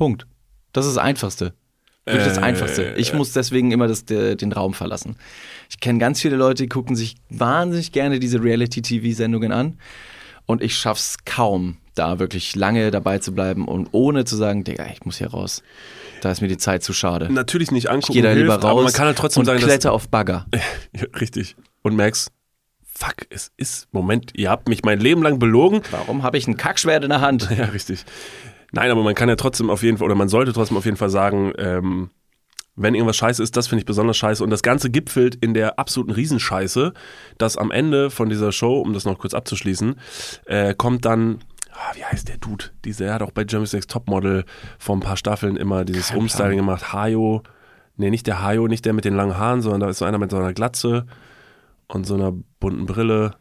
Punkt. Das ist das Einfachste. Wirklich das Äh, Einfachste. Ich muss deswegen immer das, de, den Raum verlassen. Ich kenne ganz viele Leute, die gucken sich wahnsinnig gerne diese Reality-TV-Sendungen an. Und ich schaff's kaum, da wirklich lange dabei zu bleiben und ohne zu sagen, Digga, ich muss hier raus. Da ist mir die Zeit zu schade. Natürlich nicht Ich angucken, gehe da lieber hilft, raus aber man kann halt trotzdem und sagen, kletter auf Bagger. ja, richtig. Und merkst, fuck, es ist, Moment, ihr habt mich mein Leben lang belogen. Warum habe ich ein Kackschwert in der Hand? Ja, richtig. Nein, aber man kann ja trotzdem auf jeden Fall, oder man sollte trotzdem auf jeden Fall sagen, ähm, wenn irgendwas scheiße ist, das finde ich besonders scheiße. Und das Ganze gipfelt in der absoluten Riesenscheiße, dass am Ende von dieser Show, um das noch kurz abzuschließen, äh, kommt dann, ah, wie heißt der Dude? Dieser, hat auch bei Jeremy's Next Topmodel vor ein paar Staffeln immer dieses Kein Umstyling gemacht. Hayo, nee, nicht der Hayo, nicht der mit den langen Haaren, sondern da ist so einer mit so einer Glatze und so einer bunten Brille.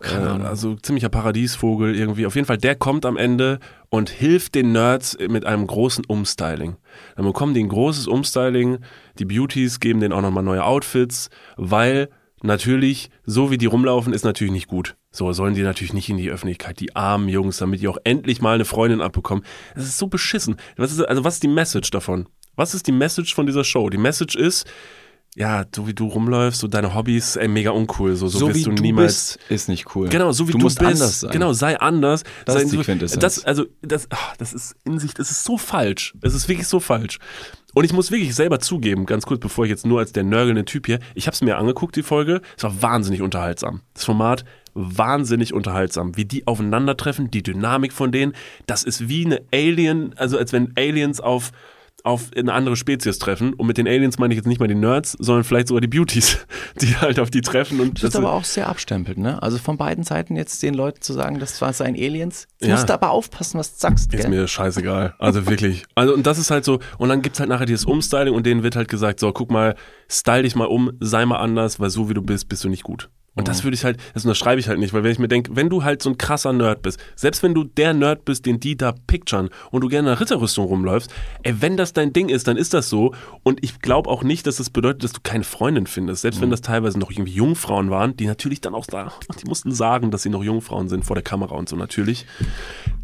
Keine Äh, Ahnung. also ziemlicher Paradiesvogel irgendwie. Auf jeden Fall, der kommt am Ende und hilft den Nerds mit einem großen Umstyling. Dann bekommen die ein großes Umstyling. Die Beauties geben denen auch nochmal neue Outfits, weil natürlich, so wie die rumlaufen, ist natürlich nicht gut. So sollen die natürlich nicht in die Öffentlichkeit, die armen Jungs, damit die auch endlich mal eine Freundin abbekommen. Das ist so beschissen. Was ist, also was ist die Message davon? Was ist die Message von dieser Show? Die Message ist, ja, so wie du rumläufst, so deine Hobbys, ey, mega uncool. So, so, wirst wie du du niemals. bist, ist nicht cool. Genau, so wie du du, musst bist. anders sein. Genau, sei anders. Das sei ist die so, Quintessenz. das, also, das, ach, das ist in sich, das ist so falsch. Es ist wirklich so falsch. Und ich muss wirklich selber zugeben, ganz kurz, bevor ich jetzt nur als der nörgelnde Typ hier, ich habe es mir angeguckt, die Folge. Es war wahnsinnig unterhaltsam. Das Format wahnsinnig unterhaltsam. Wie die aufeinandertreffen, die Dynamik von denen, das ist wie eine Alien, also als wenn Aliens auf auf eine andere Spezies treffen. Und mit den Aliens meine ich jetzt nicht mal die Nerds, sondern vielleicht sogar die Beauties, die halt auf die treffen. Und Das ist aber auch sehr abstempelt, ne? Also von beiden Seiten jetzt den Leuten zu sagen, das war seien Aliens. Du Ja. musst aber aufpassen, was du sagst, Ist gell? mir scheißegal. Also wirklich. Also und das ist halt so, und dann gibt's halt nachher dieses Umstyling und denen wird halt gesagt, so, guck mal, style dich mal um, sei mal anders, weil so wie du bist, bist du nicht gut. Und das würde ich halt, das unterschreibe ich halt nicht, weil wenn ich mir denke, wenn du halt so ein krasser Nerd bist, selbst wenn du der Nerd bist, den die da picturen und du gerne in einer Ritterrüstung rumläufst, ey, wenn das dein Ding ist, dann ist das so. Und ich glaube auch nicht, dass das bedeutet, dass du keine Freundin findest. Selbst wenn das teilweise noch irgendwie Jungfrauen waren, die natürlich dann auch da, die mussten sagen, dass sie noch Jungfrauen sind vor der Kamera und so natürlich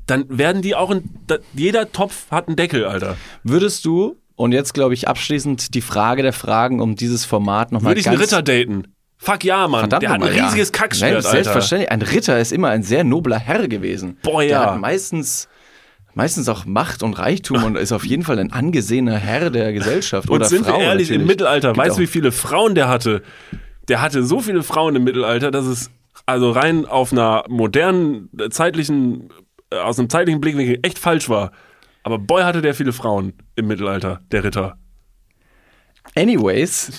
dann werden die auch in, da, jeder Topf hat einen Deckel, Alter. Würdest du, und jetzt glaube ich abschließend die Frage der Fragen, um dieses Format nochmal Würde ich einen Ritter daten? Fuck ja, Mann. Verdammt der hat ein nochmal, ja. riesiges Nein, Kackschwert, Alter. Selbstverständlich. Ein Ritter ist immer ein sehr nobler Herr gewesen. Boah, Der ja. hat meistens, meistens auch Macht und Reichtum und ist auf jeden Fall ein angesehener Herr der Gesellschaft. Und oder sind Frau wir ehrlich, natürlich. im Mittelalter, Gibt weißt du, wie viele Frauen der hatte? Der hatte so viele Frauen im Mittelalter, dass es also rein auf einer modernen, zeitlichen, äh, aus einem zeitlichen Blickwinkel echt falsch war. Aber boy, hatte der viele Frauen im Mittelalter, der Ritter. Anyways,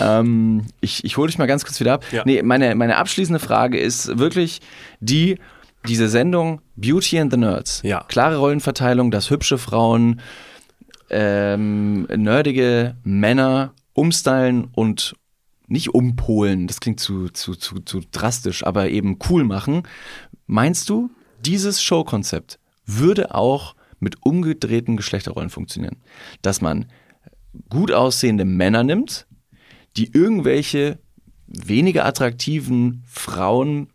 ähm, ich, ich hole dich mal ganz kurz wieder ab. Ja. Nee, meine, meine abschließende Frage ist wirklich die, diese Sendung Beauty and the Nerds. Ja. Klare Rollenverteilung, dass hübsche Frauen, ähm, nerdige Männer umstylen und nicht umpolen, das klingt zu, zu, zu, zu drastisch, aber eben cool machen. Meinst du, dieses Showkonzept würde auch mit umgedrehten Geschlechterrollen funktionieren? Dass man gut aussehende Männer nimmt, die irgendwelche weniger attraktiven Frauen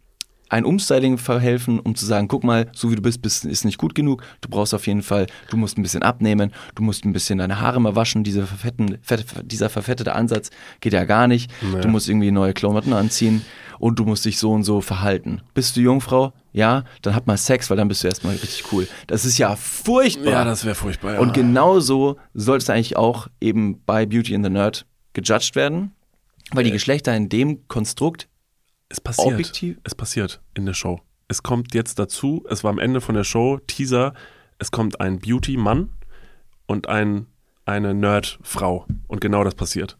ein Umstyling verhelfen, um zu sagen, guck mal, so wie du bist, bist ist nicht gut genug. Du brauchst auf jeden Fall, du musst ein bisschen abnehmen, du musst ein bisschen deine Haare mal waschen. Diese verfetten, fett, dieser verfettete Ansatz geht ja gar nicht. Du musst irgendwie neue Klamotten anziehen und du musst dich so und so verhalten. Bist du Jungfrau? Ja, dann hab mal Sex, weil dann bist du erstmal richtig cool. Das ist ja furchtbar. Ja, das wäre furchtbar. Ja. Und genau so sollte es eigentlich auch eben bei Beauty and the Nerd gejudged werden, weil die Geschlechter in dem Konstrukt Es passiert. Objektiv? Es passiert in der Show. Es kommt jetzt dazu, es war am Ende von der Show, Teaser, es kommt ein Beauty-Mann und ein, eine Nerd-Frau. Und genau das passiert.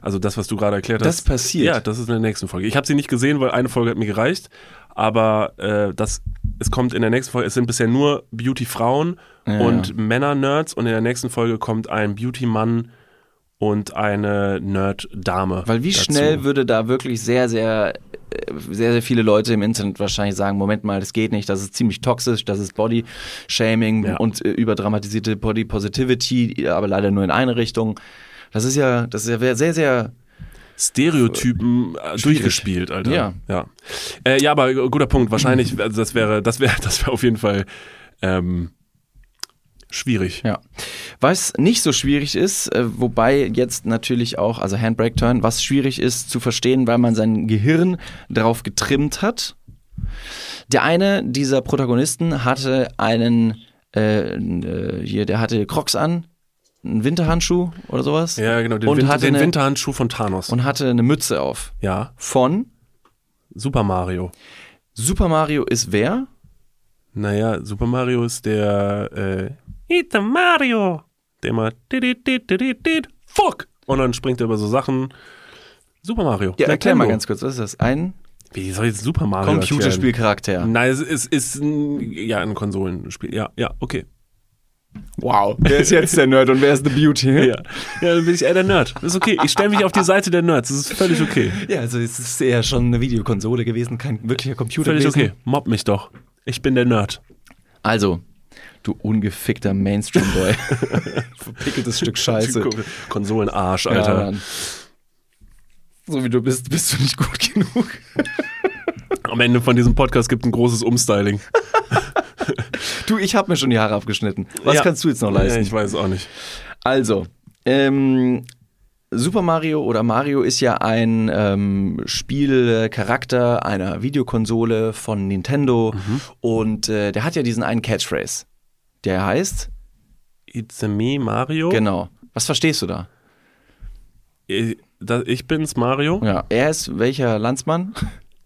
Also das, was du gerade erklärt Das hast. passiert? Ja, das ist in der nächsten Folge. Ich habe sie nicht gesehen, weil eine Folge hat mir gereicht. Aber äh, das es kommt in der nächsten Folge, es sind bisher nur Beauty-Frauen Ja, und Männer-Nerds und in der nächsten Folge kommt ein Beauty-Mann und eine Nerd-Dame. Weil wie dazu. schnell würde da wirklich sehr, sehr, äh, sehr, sehr viele Leute im Internet wahrscheinlich sagen, Moment mal, das geht nicht, das ist ziemlich toxisch, das ist Body-Shaming Ja. und äh, überdramatisierte Body-Positivity, aber leider nur in eine Richtung. Das ist ja, das ist ja sehr, sehr, Stereotypen äh, durchgespielt, Alter. Ja. Ja, äh, ja aber guter Punkt. Wahrscheinlich, also das wäre, das wäre, das wäre auf jeden Fall ähm, schwierig. ja. Was nicht so schwierig ist, äh, wobei jetzt natürlich auch, also Handbrake Turn, was schwierig ist zu verstehen, weil man sein Gehirn drauf getrimmt hat. Der eine dieser Protagonisten hatte einen, äh, äh, hier, der hatte Crocs an, einen Winterhandschuh oder sowas. Ja, genau. Den, Und Winter, hatte den eine- Winterhandschuh von Thanos. Und hatte eine Mütze auf. ja, Von Super Mario. Super Mario ist wer? Naja, Super Mario ist der äh, It's a Mario. Der immer Fuck! Und dann springt er über so Sachen. Super Mario. Ja, erklär mal ganz kurz, was ist das? Ein Wie soll ich jetzt Super Mario? Computerspielcharakter. Nein, es ist, ist ein, ja, ein Konsolenspiel. Ja, ja, okay. Wow. Wer ist jetzt der Nerd und wer ist The Beauty? Ja, ja dann bin ich eher der Nerd. Ist okay. Ich stelle mich auf die Seite der Nerds. Das ist völlig okay. Ja, also es ist eher schon eine Videokonsole gewesen, kein wirklicher Computer Völlig gewesen. okay. Mobb mich doch. Ich bin der Nerd. Also, du ungefickter Mainstream-Boy. Verpickeltes Stück Scheiße. Konsolenarsch, Ja, Alter. Mann. so wie du bist, bist du nicht gut genug. Am Ende von diesem Podcast gibt ein großes Umstyling. Du, ich habe mir schon die Haare abgeschnitten. Was Ja. kannst du jetzt noch leisten? Ja, ich weiß es auch nicht. Also, ähm, Super Mario oder Mario ist ja ein ähm, Spielcharakter einer Videokonsole von Nintendo und äh, der hat ja diesen einen Catchphrase. Der heißt, It's a me, Mario. genau. Was verstehst du da? Ich, da, ich bin's, Mario. Ja, er ist welcher Landsmann?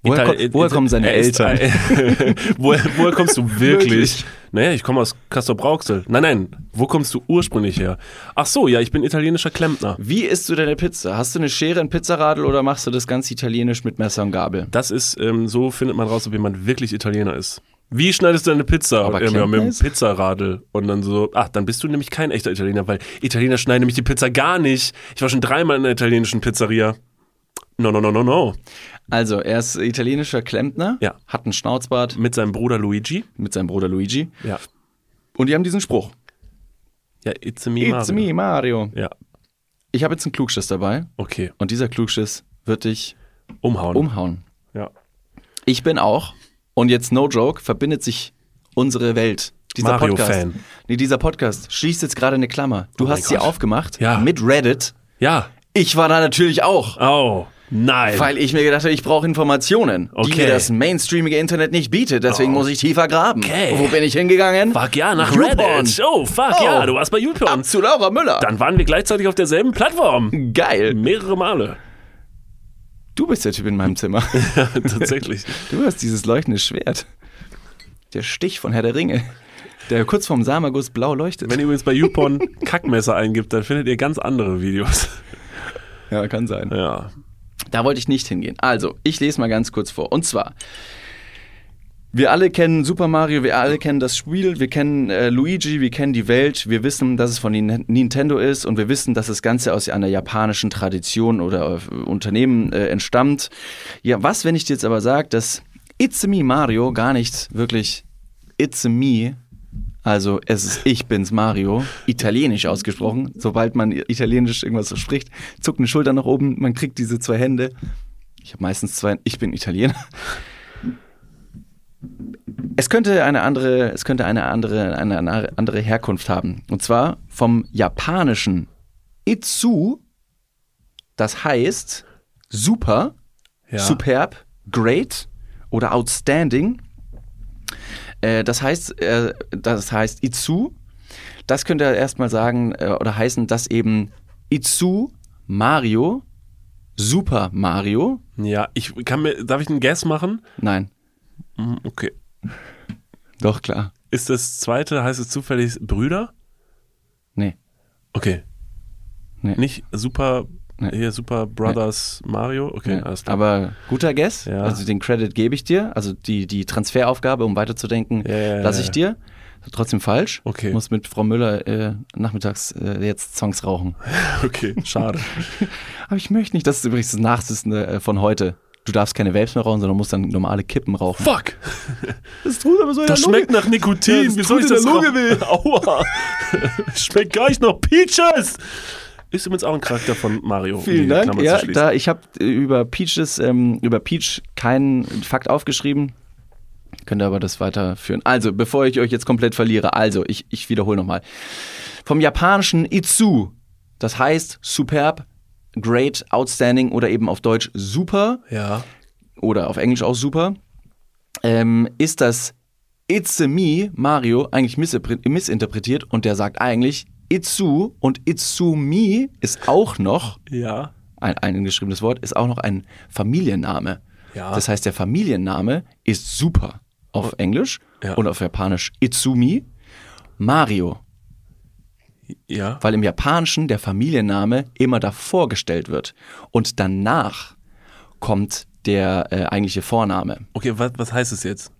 Woher, Ital- ko woher kommen seine er Eltern? woher, woher kommst du wirklich? Wirklich? Naja, ich komme aus Castor Brauxel. Nein, nein, wo kommst du ursprünglich her? Ach so, ja, ich bin italienischer Klempner. Wie isst du deine Pizza? Hast du eine Schere, ein Pizzaradel oder machst du das ganz italienisch mit Messer und Gabel? Das ist, ähm, so findet man raus, ob jemand wirklich Italiener ist. Wie schneidest du deine Pizza? Aber ja, mit dem Pizzaradel. Und dann so, ach, dann bist du nämlich kein echter Italiener, weil Italiener schneiden nämlich die Pizza gar nicht. Ich war schon dreimal in einer italienischen Pizzeria. No, no, no, no, no. Also, er ist italienischer Klempner, Ja. hat einen Schnauzbart Mit seinem Bruder Luigi. mit seinem Bruder Luigi Ja. und die haben diesen Spruch. Ja, it's me, It's Mario. me, Mario. Ja, Ich habe jetzt einen Klugschiss dabei okay. und dieser Klugschiss wird dich Umhauen. umhauen. Ja. Ich bin auch und jetzt no joke verbindet sich unsere Welt. Dieser Podcast. Mario-Fan. Nee, dieser Podcast schließt jetzt gerade eine Klammer. Du Oh hast sie aufgemacht Ja. mit Reddit. Ja. Ich war da natürlich auch. Oh, nein. Weil ich mir gedacht habe, ich brauche Informationen, die Okay. mir das mainstreamige Internet nicht bietet. Deswegen Oh. muss ich tiefer graben. Okay. Wo bin ich hingegangen? Fuck ja, nach YouPorn. Reddit. Oh, fuck Oh. ja, du warst bei YouPorn. Ab zu Laura Müller. Dann waren wir gleichzeitig auf derselben Plattform. Geil. Mehrere Male. Du bist der Typ in meinem Zimmer. Tatsächlich. Du hast dieses leuchtende Schwert. Der Stich von Herr der Ringe. Der kurz vorm Samaguss blau leuchtet. Wenn ihr übrigens bei YouPorn Kackmesser eingibt, dann findet ihr ganz andere Videos. ja, kann sein. Ja. Da wollte ich nicht hingehen. Also, ich lese mal ganz kurz vor. Und zwar, wir alle kennen Super Mario, wir alle kennen das Spiel, wir kennen äh, Luigi, wir kennen die Welt, wir wissen, dass es von Nin- Nintendo ist und wir wissen, dass das Ganze aus einer japanischen Tradition oder äh, Unternehmen äh, entstammt. Ja, was, wenn ich dir jetzt aber sage, dass It's Me Mario gar nicht wirklich It's Me also es ist Ich bin's Mario, italienisch ausgesprochen. Sobald man italienisch irgendwas so spricht, zuckt eine Schulter nach oben, man kriegt diese zwei Hände. Ich habe meistens zwei, ich bin Italiener. Es könnte eine andere, es könnte eine andere, eine, eine andere Herkunft haben. Und zwar vom japanischen Itsu, das heißt super, Ja. superb, great oder outstanding. Äh, das heißt, äh, das heißt Itsu. Das könnte erstmal sagen äh, oder heißen, dass eben Itsu Mario, Super Mario, Ja, ich kann mir, darf ich einen Guess machen? nein, Okay. doch klar, Ist das zweite, heißt es zufällig Brüder? nee, Okay. Nee. Nicht Super Nee. Hier Super Brothers Mario. Okay, alles klar. Aber guter Guess. Ja. Also den Credit gebe ich dir. Also die, die Transferaufgabe, um weiterzudenken, Ja, ja, lasse ich dir. Trotzdem falsch. Okay. Muss mit Frau Müller äh, nachmittags äh, jetzt Songs rauchen. okay, schade. Aber ich möchte nicht. Das ist übrigens das Nachsitzende äh, von heute. Du darfst keine Vapes mehr rauchen, sondern musst dann normale Kippen rauchen. Fuck! Das tut aber so Das schmeckt nach Nikotin. Ja, das Wie soll ich das in der Lunge rauchen? Aua! schmeckt gar nicht nach Peaches! Ist übrigens auch ein Charakter von Mario. Vielen die Dank. Klammer Ja, da, ich habe über Peaches, ähm, über Peach keinen Fakt aufgeschrieben. Könnt ihr aber das weiterführen. Also, bevor ich euch jetzt komplett verliere, also, ich, ich wiederhole nochmal. Vom japanischen Itsu, das heißt superb, great, outstanding oder eben auf Deutsch super ja. oder auf Englisch auch super, ähm, ist das It's a me Mario eigentlich missinterpre- missinterpretiert und der sagt eigentlich Itsu und Itsumi ist auch noch Ja. ein eingeschriebenes Wort, ist auch noch ein Familienname. Ja. Das heißt, der Familienname ist super auf Englisch Ja. und auf Japanisch Itsumi. Mario, Ja. weil im Japanischen der Familienname immer davor gestellt wird und danach kommt der äh, eigentliche Vorname. Okay, was, was heißt es jetzt?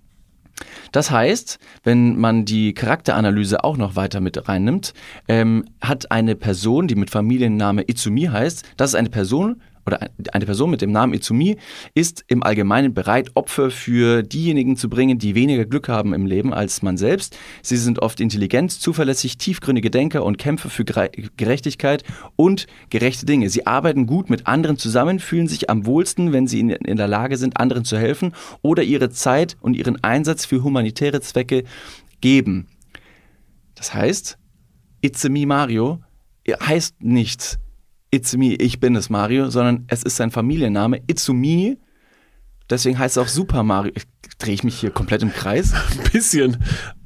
Das heißt, wenn man die Charakteranalyse auch noch weiter mit reinnimmt, ähm, hat eine Person, die mit Familienname Itsumi heißt, das ist eine Person oder ein- eine Person mit dem Namen Itsumi ist im Allgemeinen bereit, Opfer für diejenigen zu bringen, die weniger Glück haben im Leben als man selbst. Sie sind oft intelligent, zuverlässig, tiefgründige Denker und Kämpfer für Gere- Gerechtigkeit und gerechte Dinge. Sie arbeiten gut mit anderen zusammen, fühlen sich am wohlsten, wenn sie in, der Lage sind, anderen zu helfen oder ihre Zeit und ihren Einsatz für humanitäre Zwecke geben. Das heißt, me Mario heißt nicht It's me, ich bin es Mario, sondern es ist sein Familienname It's me. Deswegen heißt es auch Super Mario. Drehe ich mich hier komplett im Kreis? Ein bisschen.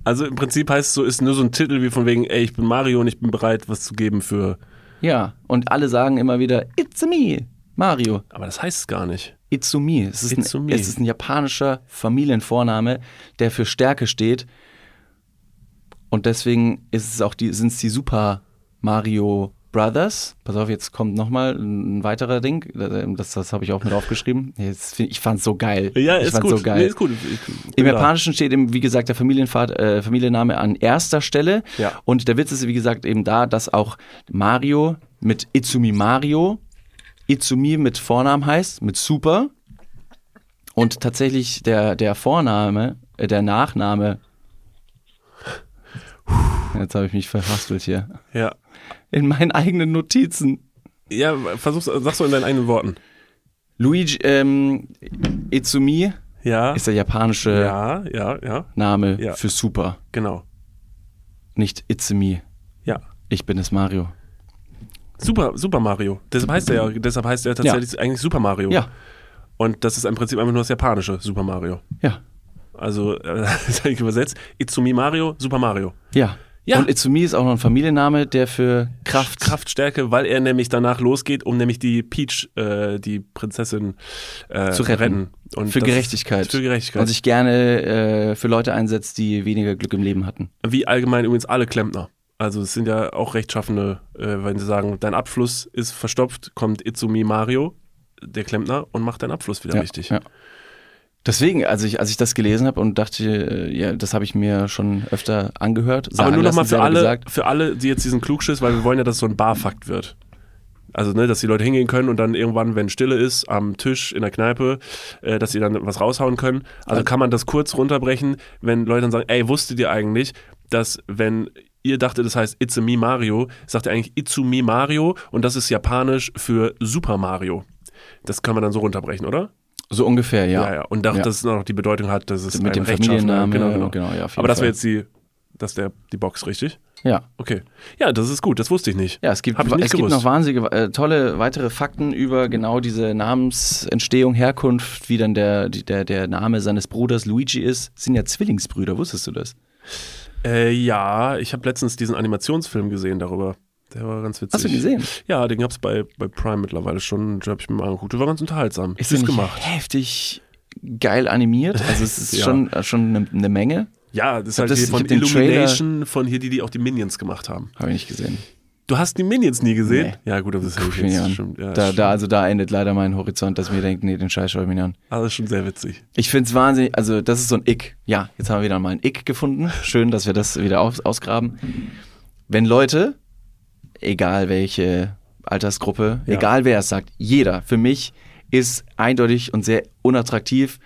Also im Prinzip heißt es so, ist nur so ein Titel wie von wegen, ey, ich bin Mario und ich bin bereit, was zu geben für. Ja, und alle sagen immer wieder It's me, Mario. Aber das heißt es gar nicht. Itsumi. Es ist, Itsumi. Ein, es ist ein japanischer Familienvorname, der für Stärke steht. Und deswegen ist es auch die, sind es die Super Mario Brothers. Pass auf, jetzt kommt nochmal ein weiterer Ding. Das, das habe ich auch mit aufgeschrieben. Jetzt ich fand es so geil. Ja, ich ist fand's gut. so geil. Nee, ist gut. Im. Japanischen steht eben, wie gesagt, der Familienvater, äh, Familienname an erster Stelle. Ja. Und der Witz ist, wie gesagt, eben da, dass auch Mario mit Itsumi Mario, Itsumi mit Vornamen heißt, mit Super. Und tatsächlich der, der Vorname, äh, der Nachname. Jetzt habe ich mich verhaspelt hier. Ja. In meinen eigenen Notizen. Ja, versuch's, sag's so in deinen eigenen Worten. Luigi, ähm, Itsumi Ja. ist der japanische ja, ja, ja, Name Ja. für Super. genau. Nicht Itsumi. Ja. Ich bin es Mario. Super, Super Mario. Deshalb heißt er ja, deshalb heißt er tatsächlich eigentlich Super Mario. Ja, Und das ist im Prinzip einfach nur das japanische Super Mario. ja, Also, äh, das ist eigentlich übersetzt. Itsumi Mario, Super Mario. ja. Ja. Und Itsumi ist auch noch ein Familienname, der für Kraft. Kraftstärke, weil er nämlich danach losgeht, um nämlich die Peach, äh, die Prinzessin, äh, Zu retten. Und Für Gerechtigkeit. Für Gerechtigkeit. Und sich gerne äh, für Leute einsetzt, die weniger Glück im Leben hatten. Wie allgemein übrigens alle Klempner. Also es sind ja auch rechtschaffene, äh, wenn sie sagen, dein Abfluss ist verstopft, kommt Itsumi Mario, der Klempner, und macht deinen Abfluss wieder ja, richtig. Ja. Deswegen, als ich, als ich das gelesen habe und dachte, äh, ja, das habe ich mir schon öfter angehört. Aber nur nochmal für alle, Gesagt. für alle, die jetzt diesen Klugschiss, weil wir wollen ja, dass es so ein Barfakt wird. Also, ne, dass die Leute hingehen können und dann irgendwann, wenn Stille ist, am Tisch in der Kneipe, äh, dass sie dann was raushauen können. Also kann man das kurz runterbrechen, wenn Leute dann sagen, ey, wusstet ihr eigentlich, dass wenn ihr dachtet, das heißt It's a me Mario, sagt er eigentlich Itsumi Mario und das ist japanisch für Super Mario. Das kann man dann so runterbrechen, oder? So ungefähr, ja. Ja, ja. Und auch, Ja. dass es noch die Bedeutung hat, dass es Mit dem rechtschaffener- Familienname, Genau, genau. genau, ja, Aber das wäre jetzt die, das der, die Box, richtig? Ja. Okay. Ja, das ist gut, das wusste ich nicht. Ja, es gibt, es gibt gewusst. noch wahnsinnige, äh, tolle weitere Fakten über genau diese Namensentstehung, Herkunft, wie dann der, der, der Name seines Bruders Luigi ist. Sind ja Zwillingsbrüder, wusstest du das? Äh, ja, ich habe letztens diesen Animationsfilm gesehen darüber. Der war ganz witzig. Hast du gesehen? Ja, den gab's bei, bei Prime mittlerweile schon. Den habe ich mir mal angeguckt. Der war ganz unterhaltsam. Ist nicht gemacht. heftig geil animiert. Also es ist Ja. schon, äh, schon eine, eine Menge. Ja, das ist halt das- hier von Illumination, von hier, die, die auch die Minions gemacht haben. Habe ich nicht gesehen. Du hast die Minions nie gesehen? Nee. Ja, gut, aber das ist ich jetzt stimmt. Ja, da, da, also da endet leider mein Horizont, dass ich mir denke, nee, den Scheiß schaue ich mir nicht an. Das ist schon sehr witzig. Ich finde es wahnsinnig, also das ist so ein Ick. Ja, jetzt haben wir wieder mal ein Ick gefunden. Schön, dass wir das wieder aus, ausgraben. Wenn Leute, egal welche Altersgruppe, Ja. egal wer es sagt, jeder für mich ist eindeutig und sehr unattraktiv,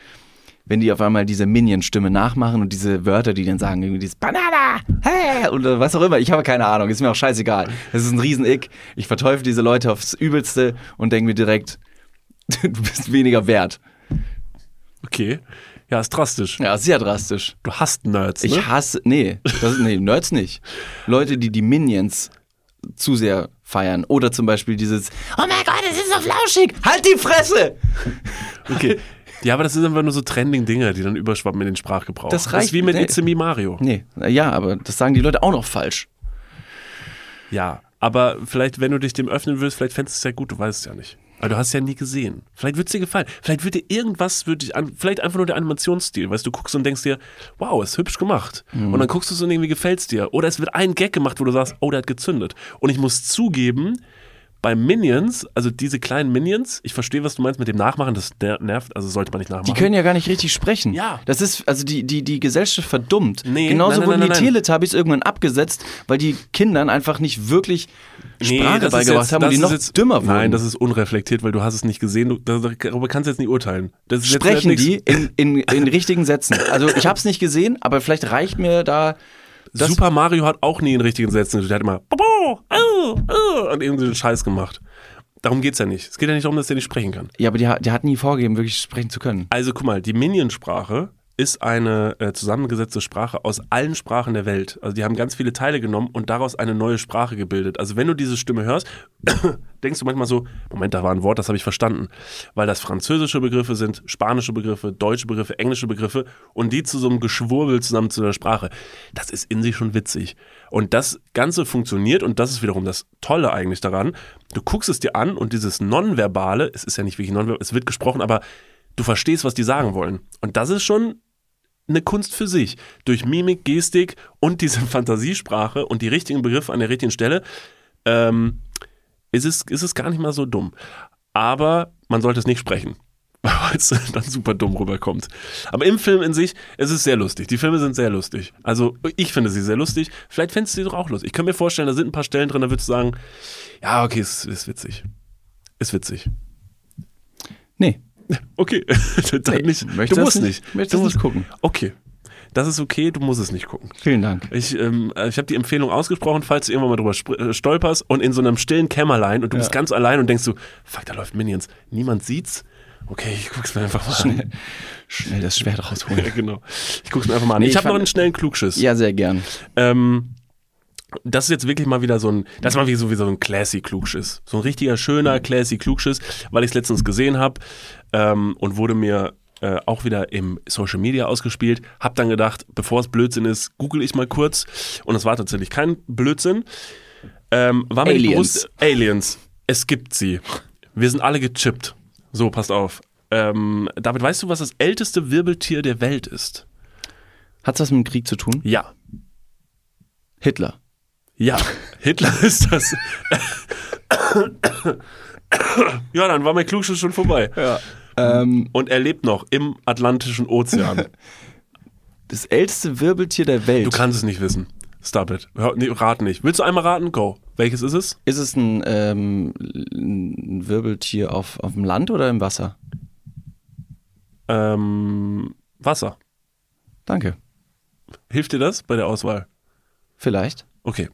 wenn die auf einmal diese Minion-Stimme nachmachen und diese Wörter, die dann sagen, irgendwie dieses Banana, hey, oder was auch immer. Ich habe keine Ahnung, ist mir auch scheißegal. Es ist ein Riesen-Ick. Ich verteufel diese Leute aufs Übelste und denke mir direkt, du bist weniger wert. Okay. Ja, ist drastisch. Ja, sehr drastisch. Du hast Nerds, ne? Ich hasse, nee, das, nee, Nerds nicht. Leute, die die Minions zu sehr feiern. Oder zum Beispiel dieses, oh mein Gott, es ist so flauschig, halt die Fresse! Okay. Ja, aber das sind einfach nur so Trending-Dinger, die dann überschwappen in den Sprachgebrauch. Das ist reicht- wie mit nee. It's Me Mario. Nee, ja, aber das sagen die Leute auch noch falsch. Ja, aber vielleicht, wenn du dich dem öffnen willst, vielleicht fändest du es ja gut, du weißt es ja nicht. Aber du hast ja nie gesehen. Vielleicht wird es dir gefallen. Vielleicht wird dir irgendwas, wird dich an, vielleicht einfach nur der Animationsstil, weißt du, du guckst und denkst dir, wow, ist hübsch gemacht. Und dann guckst du es und irgendwie gefällt es dir. Oder es wird ein Gag gemacht, wo du sagst, oh, der hat gezündet. Und ich muss zugeben, bei Minions, also diese kleinen Minions, ich verstehe, was du meinst mit dem Nachmachen, das ner- nervt, also sollte man nicht nachmachen. Die können ja gar nicht richtig sprechen. Ja. Das ist, also die, die, die Gesellschaft verdummt. Nee, Genauso nein, nein, wurden nein, die. Teletubbies irgendwann abgesetzt, weil die Kindern einfach nicht wirklich Nee, Sprache ist beigebracht jetzt- haben und die noch jetzt, dümmer wurden. Nein, das ist unreflektiert, weil du hast es nicht gesehen. Du, darüber kannst du jetzt nicht urteilen. Das ist Sprechen jetzt die in, in, in richtigen Sätzen. Also ich habe es nicht gesehen, aber vielleicht reicht mir da das Super Mario hat auch nie in richtigen Sätzen. Der hat immer und irgendwie so Scheiß gemacht. Darum geht's ja nicht. Es geht ja nicht darum, dass der nicht sprechen kann. Ja, aber hat- die hat nie vorgegeben, wirklich sprechen zu können. Also guck mal, die Minion-Sprache ist eine äh, zusammengesetzte Sprache aus allen Sprachen der Welt. Also die haben ganz viele Teile genommen und daraus eine neue Sprache gebildet. Also wenn du diese Stimme hörst, denkst du manchmal so, Moment, da war ein Wort, das habe ich verstanden. Weil das französische Begriffe sind, spanische Begriffe, deutsche Begriffe, englische Begriffe und die zu so einem Geschwurbel zusammen zu einer Sprache. Das ist in sich schon witzig. Und das Ganze funktioniert und das ist wiederum das Tolle eigentlich daran. Du guckst es dir an und dieses Nonverbale, es ist ja nicht wirklich nonverbal, es wird gesprochen, aber du verstehst, was die sagen wollen. Und das ist schon eine Kunst für sich. Durch Mimik, Gestik und diese Fantasiesprache und die richtigen Begriffe an der richtigen Stelle ähm, ist, es, ist es gar nicht mal so dumm. Aber man sollte es nicht sprechen, weil es dann super dumm rüberkommt. Aber im Film in sich, es ist sehr lustig. Die Filme sind sehr lustig. Also ich finde sie sehr lustig. Vielleicht fändest du sie doch auch lustig. Ich kann mir vorstellen, da sind ein paar Stellen drin, da würdest du sagen, ja, okay, es ist witzig. Ist witzig. Nee, Okay, dann Nee, nicht. möchte du musst nicht. nicht. Möchte du musst nicht gucken. Okay, das ist okay. Du musst es nicht gucken. vielen Dank. Ich, ähm, ich habe die Empfehlung ausgesprochen, falls du irgendwann mal drüber äh, stolperst und in so einem stillen Kämmerlein und du bist ganz allein und denkst so, fuck, da läuft Minions. Niemand sieht's. Okay, ich guck's mir einfach mal an. Schnell das Schwert Ja, rausholen. genau. Ich guck's mir einfach mal an. Nee, ich ich habe noch einen schnellen Klugschiss. Ja, sehr gern. Ähm, das ist jetzt wirklich mal wieder so ein, das ist mal wieder so, wie so ein classy Klugschiss. So ein richtiger, schöner, classy Klugschiss, weil ich es letztens gesehen habe ähm, und wurde mir äh, auch wieder im Social Media ausgespielt. Hab dann gedacht, bevor es Blödsinn ist, google ich mal kurz. Und es war tatsächlich kein Blödsinn. Ähm, war mir Aliens. bewusst, Aliens. Es gibt sie. Wir sind alle gechippt. So, passt auf. Ähm, David, weißt du, was das älteste Wirbeltier der Welt ist? Hat's was mit dem Krieg zu tun? Ja. Hitler. Ja, Hitler ist das. ja, dann war mein Klugschiss schon vorbei. Ja. Ähm, Und er lebt noch im Atlantischen Ozean. das älteste Wirbeltier der Welt. Du kannst es nicht wissen. Stop it. Hör, nee, rat nicht. Willst du einmal raten? Go. Welches ist es? Ist es ein, ähm, ein Wirbeltier auf, auf dem Land oder im Wasser? Ähm, Wasser. Danke. Hilft dir das bei der Auswahl? Vielleicht. Okay.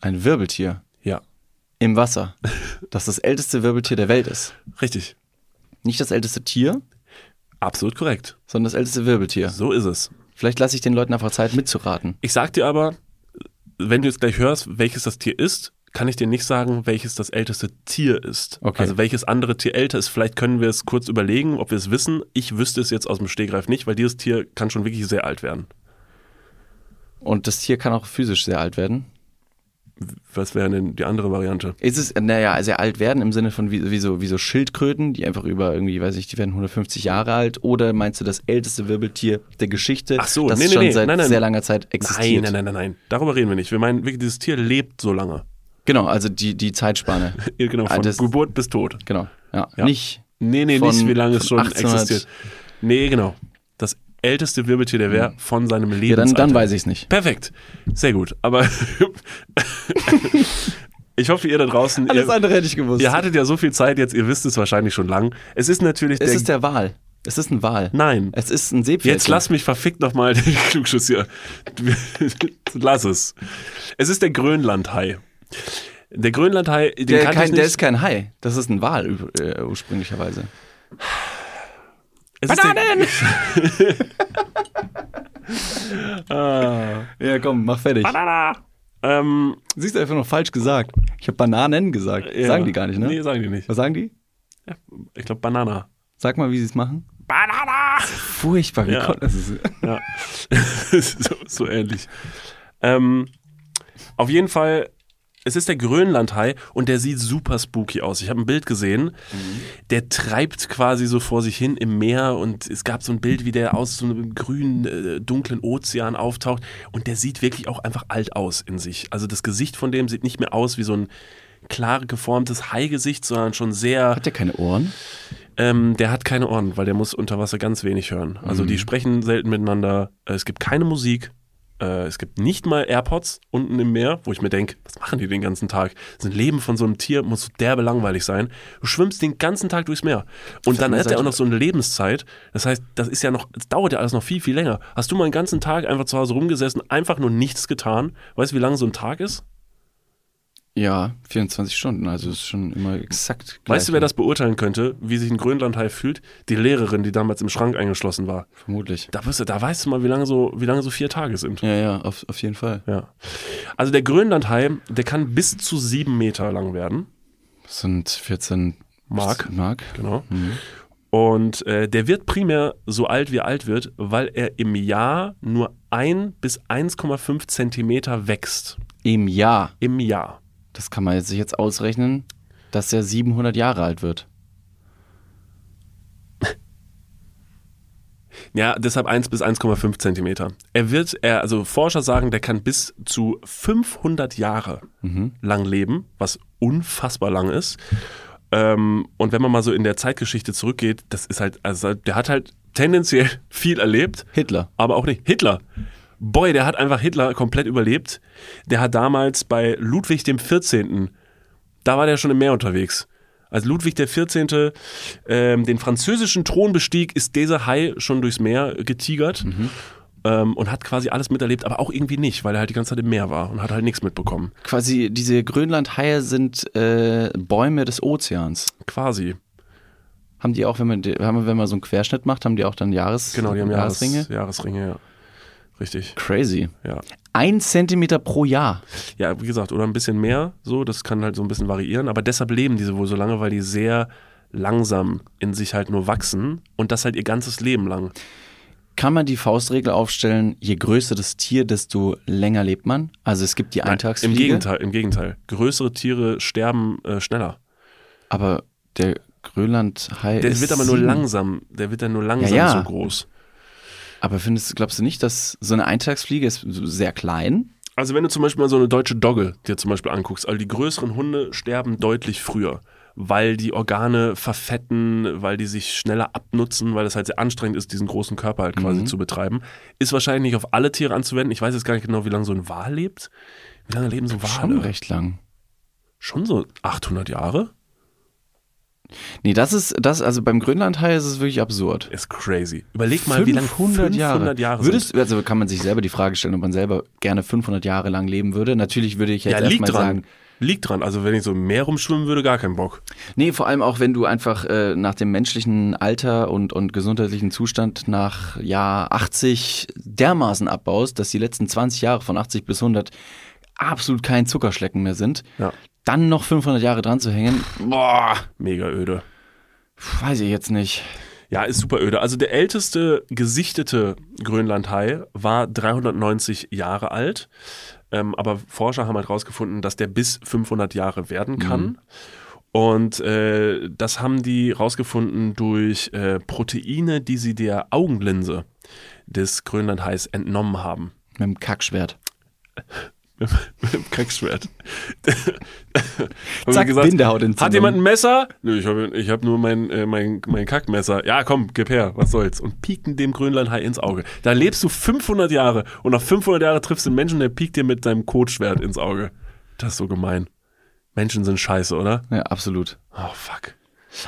Ein Wirbeltier Ja. im Wasser, das das älteste Wirbeltier der Welt ist. Richtig. Nicht das älteste Tier, Absolut korrekt. sondern das älteste Wirbeltier. So ist es. Vielleicht lasse ich den Leuten einfach Zeit mitzuraten. Ich sag dir aber, wenn du jetzt gleich hörst, welches das Tier ist, kann ich dir nicht sagen, welches das älteste Tier ist. Okay. Also welches andere Tier älter ist. Vielleicht können wir es kurz überlegen, ob wir es wissen. Ich wüsste es jetzt aus dem Stegreif nicht, weil dieses Tier kann schon wirklich sehr alt werden. Und das Tier kann auch physisch sehr alt werden. Was wäre denn die andere Variante? Ist es, naja, sehr alt werden im Sinne von wie, wie, so, wie so Schildkröten, die einfach über irgendwie, weiß ich, die werden 150 Jahre alt? Oder meinst du das älteste Wirbeltier der Geschichte, Ach so, das nee, schon nee, seit nein, nein. sehr langer Zeit Nein, existiert? nein, nein, nein, nein. Darüber reden wir nicht. Wir meinen wirklich, dieses Tier lebt so lange. Genau, also die, die Zeitspanne. Genau, von Ah, das- Geburt bis Tod. Genau. Ja. Ja. Nicht. Nee, nee, Von- nicht, wie lange es schon 1800 existiert. Nee, genau. Älteste Wirbeltier der Wehr von seinem Leben. Ja, dann, dann weiß ich es nicht. Perfekt. Sehr gut. Aber ich hoffe, ihr da draußen, ihr, andere hätte ich gewusst. ihr hattet ja so viel Zeit jetzt, ihr wisst es wahrscheinlich schon lang. Es ist natürlich es der, ist der Wal. Es ist ein Wal. Nein. Es ist ein Seepferdchen. Jetzt lass mich verfickt nochmal den Klugschuss hier. lass es. Es ist der Grönlandhai. Der Grönlandhai, den der, kein, der ist kein Hai. Das ist ein Wal äh, ursprünglicherweise. Es der, ah, Ja, komm, mach fertig. Banana. Ähm, Siehst du einfach noch falsch gesagt. Ich habe Bananen gesagt. ja. Sagen die gar nicht, ne? Nee, sagen die nicht. Was sagen die? Ich glaube Banana. Sag mal, wie sie es machen. Banana! Furchtbar, wie Ja. konnten das ist. Ja, so, so ähnlich. Ähm, auf jeden Fall, es ist der Grönlandhai und der sieht super spooky aus. Ich habe ein Bild gesehen, der treibt quasi so vor sich hin im Meer und es gab so ein Bild, wie der aus so einem grünen, äh, dunklen Ozean auftaucht und der sieht wirklich auch einfach alt aus in sich. Also das Gesicht von dem sieht nicht mehr aus wie so ein klar geformtes Haigesicht, sondern schon sehr Hat der keine Ohren? ähm, der hat keine Ohren, weil der muss unter Wasser ganz wenig hören. Also Mhm. die sprechen selten miteinander. Es gibt keine Musik. Äh, Es gibt nicht mal AirPods unten im Meer, wo ich mir denke, was machen die den ganzen Tag? Das Leben von so einem Tier muss so derbe langweilig sein. Du schwimmst den ganzen Tag durchs Meer. Und dann hat er auch noch so eine Lebenszeit. Das heißt, das ist ja noch, es dauert ja alles noch viel, viel länger. Hast du mal einen ganzen Tag einfach zu Hause rumgesessen, einfach nur nichts getan? Weißt du, wie lange so ein Tag ist? Ja, 24 Stunden, also ist schon immer exakt gleich. Weißt du, wer das beurteilen könnte, wie sich ein Grönlandhai fühlt? Die Lehrerin, die damals im Schrank eingeschlossen war. Vermutlich. Da, du, da weißt du mal, wie lange so, wie lange so vier Tage sind. Ja, ja, auf, auf jeden Fall. Ja. Also der Grönlandhai, der kann bis zu sieben Meter lang werden. Das sind 14 Mark. Mark. Genau. Und äh, der wird primär so alt, wie er alt wird, weil er im Jahr nur ein bis 1,5 Zentimeter wächst. Im Jahr. Im Jahr. Das kann man sich jetzt ausrechnen, dass er 700 Jahre alt wird. Ja, deshalb 1 bis 1,5 Zentimeter. Er wird, er, also Forscher sagen, der kann bis zu 500 Jahre lang leben, was unfassbar lang ist. Ähm, und wenn man mal so in der Zeitgeschichte zurückgeht, das ist halt, also der hat halt tendenziell viel erlebt, Hitler. aber auch nicht. Hitler. Boy, der hat einfach Hitler komplett überlebt. Der hat damals bei Ludwig dem 14., da war der schon im Meer unterwegs. Als Ludwig der 14. Ähm, den französischen Thron bestieg, ist dieser Hai schon durchs Meer getigert ähm, und hat quasi alles miterlebt, aber auch irgendwie nicht, weil er halt die ganze Zeit im Meer war und hat halt nichts mitbekommen. Quasi diese Grönlandhaie sind äh, Bäume des Ozeans. Quasi. Haben die auch, wenn man, wenn man so einen Querschnitt macht, haben die auch dann Jahres Genau, die haben Jahresringe? Jahresringe. Jahresringe, ja. Richtig, Crazy. ja. Ein Zentimeter pro Jahr. Ja, wie gesagt, oder ein bisschen mehr, so, das kann halt so ein bisschen variieren, aber deshalb leben diese wohl so lange, weil die sehr langsam in sich halt nur wachsen und das halt ihr ganzes Leben lang. Kann man die Faustregel aufstellen, je größer das Tier, desto länger lebt man? Also es gibt die Im Eintagsfliege. Gegenteil, im Gegenteil. Größere Tiere sterben äh, schneller. Aber der Grönlandhai Der wird aber nur langsam, der wird dann nur langsam Ja, ja. so groß. Aber findest, glaubst du nicht, dass so eine Eintagsfliege ist sehr klein? Also wenn du zum Beispiel mal so eine deutsche Dogge dir zum Beispiel anguckst, also die größeren Hunde sterben deutlich früher, weil die Organe verfetten, weil die sich schneller abnutzen, weil es halt sehr anstrengend ist, diesen großen Körper halt quasi Mhm. zu betreiben. Ist wahrscheinlich nicht auf alle Tiere anzuwenden. Ich weiß jetzt gar nicht genau, wie lange so ein Wal lebt. Wie lange leben so Wale? Schon recht lang. Schon so 800 Jahre? Nee, das ist, das, also beim Grönlandhai ist es wirklich absurd. Ist crazy. Überleg mal, wie lange 500 Jahre. 500 Jahre Würdest, sind. also kann man sich selber die Frage stellen, ob man selber gerne 500 Jahre lang leben würde. Natürlich würde ich jetzt Ja, erstmal liegt dran. sagen, Liegt dran. Also wenn ich so im Meer rumschwimmen würde, gar keinen Bock. nee, vor allem auch, wenn du einfach äh, nach dem menschlichen Alter und, und gesundheitlichen Zustand nach Jahr 80 dermaßen abbaust, dass die letzten 20 Jahre von 80 bis 100 absolut kein Zuckerschlecken mehr sind, Ja. Dann noch 500 Jahre dran zu hängen, boah, Mega öde. weiß ich jetzt nicht. Ja, ist super öde. Also der älteste gesichtete Grönlandhai war 390 Jahre alt. Ähm, aber Forscher haben halt rausgefunden, dass der bis 500 Jahre werden kann. Und äh, das haben die rausgefunden durch äh, Proteine, die sie der Augenlinse des Grönlandhais entnommen haben. Mit dem Kackschwert. Mit dem Kackschwert. Haben Zack, gesagt, Bindehaut Hat jemand ein Messer? Nö, ich habe ich hab nur mein, äh, mein, mein Kackmesser. Ja, komm, gib her, was soll's. Und pieken dem Grönlandhai ins Auge. Da lebst du 500 Jahre und nach 500 Jahren triffst du einen Menschen, der piekt dir mit seinem Kotschwert ins Auge. Das ist so gemein. Menschen sind scheiße, oder? Ja, absolut. Oh, fuck.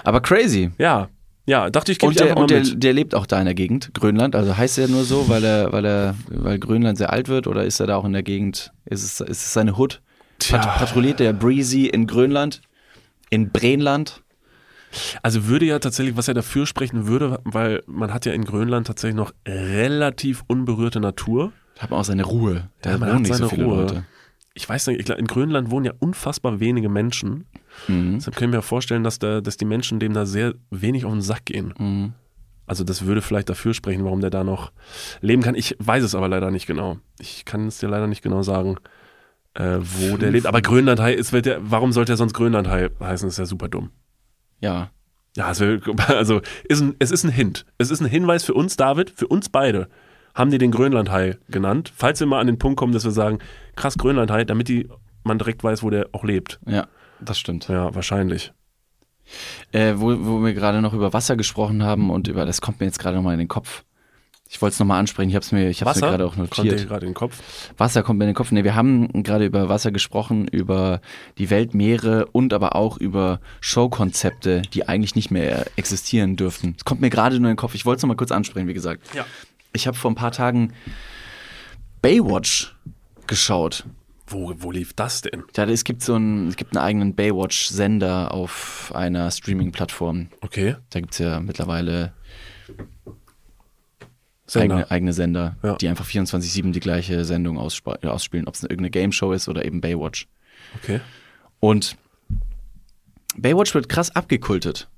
Aber crazy. Ja, ja, dachte ich, gebe Und, ich der, einfach und der, mit. der lebt auch da in der Gegend, Grönland. Also heißt er nur so, weil er, weil er, weil Grönland sehr alt wird oder ist er da auch in der Gegend? Ist es, ist es seine Hood? Tja. Pat patrouilliert der Breezy in Grönland? In Brenland? Also würde ja tatsächlich, was er dafür sprechen würde, weil man hat ja in Grönland tatsächlich noch relativ unberührte Natur. Da hat man auch seine Ruhe. Da Ja, man hat nicht so seine viele Ruhe. Leute. Ich weiß nicht, ich glaub, in Grönland wohnen ja unfassbar wenige Menschen. Mhm. Deshalb können wir vorstellen, dass, da, dass die Menschen dem da sehr wenig auf den Sack gehen. Mhm. Also das würde vielleicht dafür sprechen, warum der da noch leben kann. Ich weiß es aber leider nicht genau. Ich kann es dir leider nicht genau sagen, äh, wo der lebt. Aber Grönlandhai, es wird ja, warum sollte er sonst Grönlandhai heißen? Das ist ja super dumm. Ja. Ja, wär, also ist ein, es ist ein Hint. Es ist ein Hinweis für uns, David, für uns beide. Haben die den Grönlandhai genannt? Falls wir mal an den Punkt kommen, dass wir sagen, krass Grönlandhai, damit die, man direkt weiß, wo der auch lebt. Ja, das stimmt. Ja, wahrscheinlich. Äh, wo, wo wir gerade noch über Wasser gesprochen haben und über, das kommt mir jetzt gerade nochmal in den Kopf. Ich wollte es nochmal ansprechen, ich habe es mir, ich hab's mir gerade auch notiert. gerade in den Kopf. Wasser kommt mir in den Kopf. Nee, wir haben gerade über Wasser gesprochen, über die Weltmeere und aber auch über Showkonzepte, die eigentlich nicht mehr existieren dürften. Es kommt mir gerade nur in den Kopf. Ich wollte es nochmal kurz ansprechen, wie gesagt. Ja. Ich habe vor ein paar Tagen Baywatch geschaut. Wo, wo lief das denn? Ja, es gibt so einen, es gibt einen eigenen Baywatch-Sender auf einer Streaming-Plattform. Okay. Da gibt es ja mittlerweile Sender. eigene, eigene Sender, Ja. die einfach 24-7 die gleiche Sendung ausspa- äh, ausspielen, ob es irgendeine Game-Show ist oder eben Baywatch. Okay. Und Baywatch wird krass abgekultet.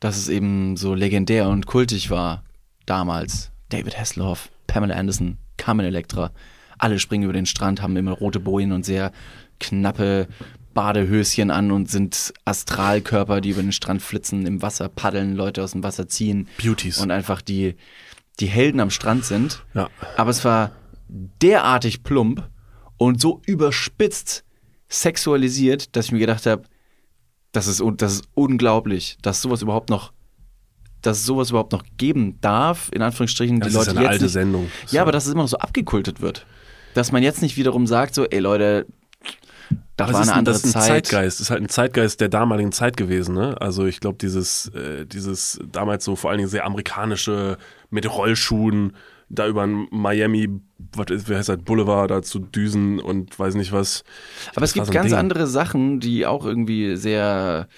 Dass es eben so legendär und kultig war damals. David Hasselhoff, Pamela Anderson, Carmen Electra. Alle springen über den Strand, haben immer rote Bojen und sehr knappe Badehöschen an und sind Astralkörper, die über den Strand flitzen, im Wasser paddeln, Leute aus dem Wasser ziehen. Beauties. Und einfach die, die Helden am Strand sind. Ja. Aber es war derartig plump und so überspitzt sexualisiert, dass ich mir gedacht habe, das ist, das ist unglaublich, dass sowas überhaupt noch, dass es sowas überhaupt noch geben darf, in Anführungsstrichen, die Das Leute ist ja eine jetzt alte nicht, Sendung. Ja, aber dass es immer noch so abgekultet wird. Dass man jetzt nicht wiederum sagt, so, ey Leute, das Aber war ist eine ein- andere das ist ein Zeit. Zeitgeist. Das ist halt ein Zeitgeist der damaligen Zeit gewesen. Ne? Also ich glaube, dieses, äh, dieses damals so vor allen Dingen sehr amerikanische mit Rollschuhen, da über ein Miami, was ist, wie heißt das, Boulevard da zu düsen und weiß nicht was. Aber es Das gibt so ein ganz Ding. andere Sachen, die auch irgendwie sehr,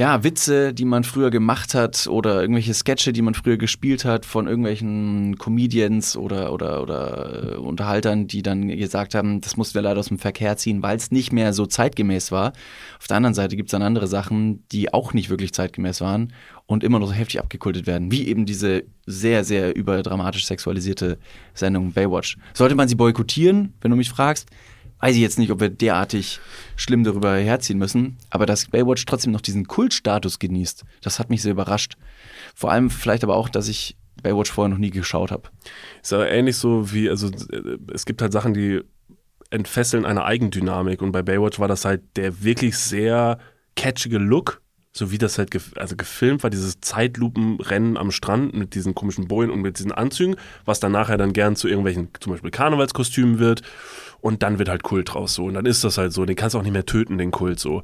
ja, Witze, die man früher gemacht hat oder irgendwelche Sketche, die man früher gespielt hat von irgendwelchen Comedians oder, oder, oder äh, Unterhaltern, die dann gesagt haben, das mussten wir leider aus dem Verkehr ziehen, weil es nicht mehr so zeitgemäß war. Auf der anderen Seite gibt es dann andere Sachen, die auch nicht wirklich zeitgemäß waren und immer noch so heftig abgekultet werden, wie eben diese sehr, sehr überdramatisch sexualisierte Sendung Baywatch. Sollte man sie boykottieren, wenn du mich fragst? Weiß ich jetzt nicht, ob wir derartig schlimm darüber herziehen müssen, aber dass Baywatch trotzdem noch diesen Kultstatus genießt, das hat mich sehr überrascht. Vor allem vielleicht aber auch, dass ich Baywatch vorher noch nie geschaut habe. Ist aber ähnlich so wie, also äh, es gibt halt Sachen, die entfesseln eine Eigendynamik und bei Baywatch war das halt der wirklich sehr catchige Look, so wie das halt gef also gefilmt war, dieses Zeitlupenrennen am Strand mit diesen komischen Bojen und mit diesen Anzügen, was dann nachher dann gern zu irgendwelchen zum Beispiel Karnevalskostümen wird und dann wird halt Kult draus so und dann ist das halt so, den kannst du auch nicht mehr töten, den Kult so.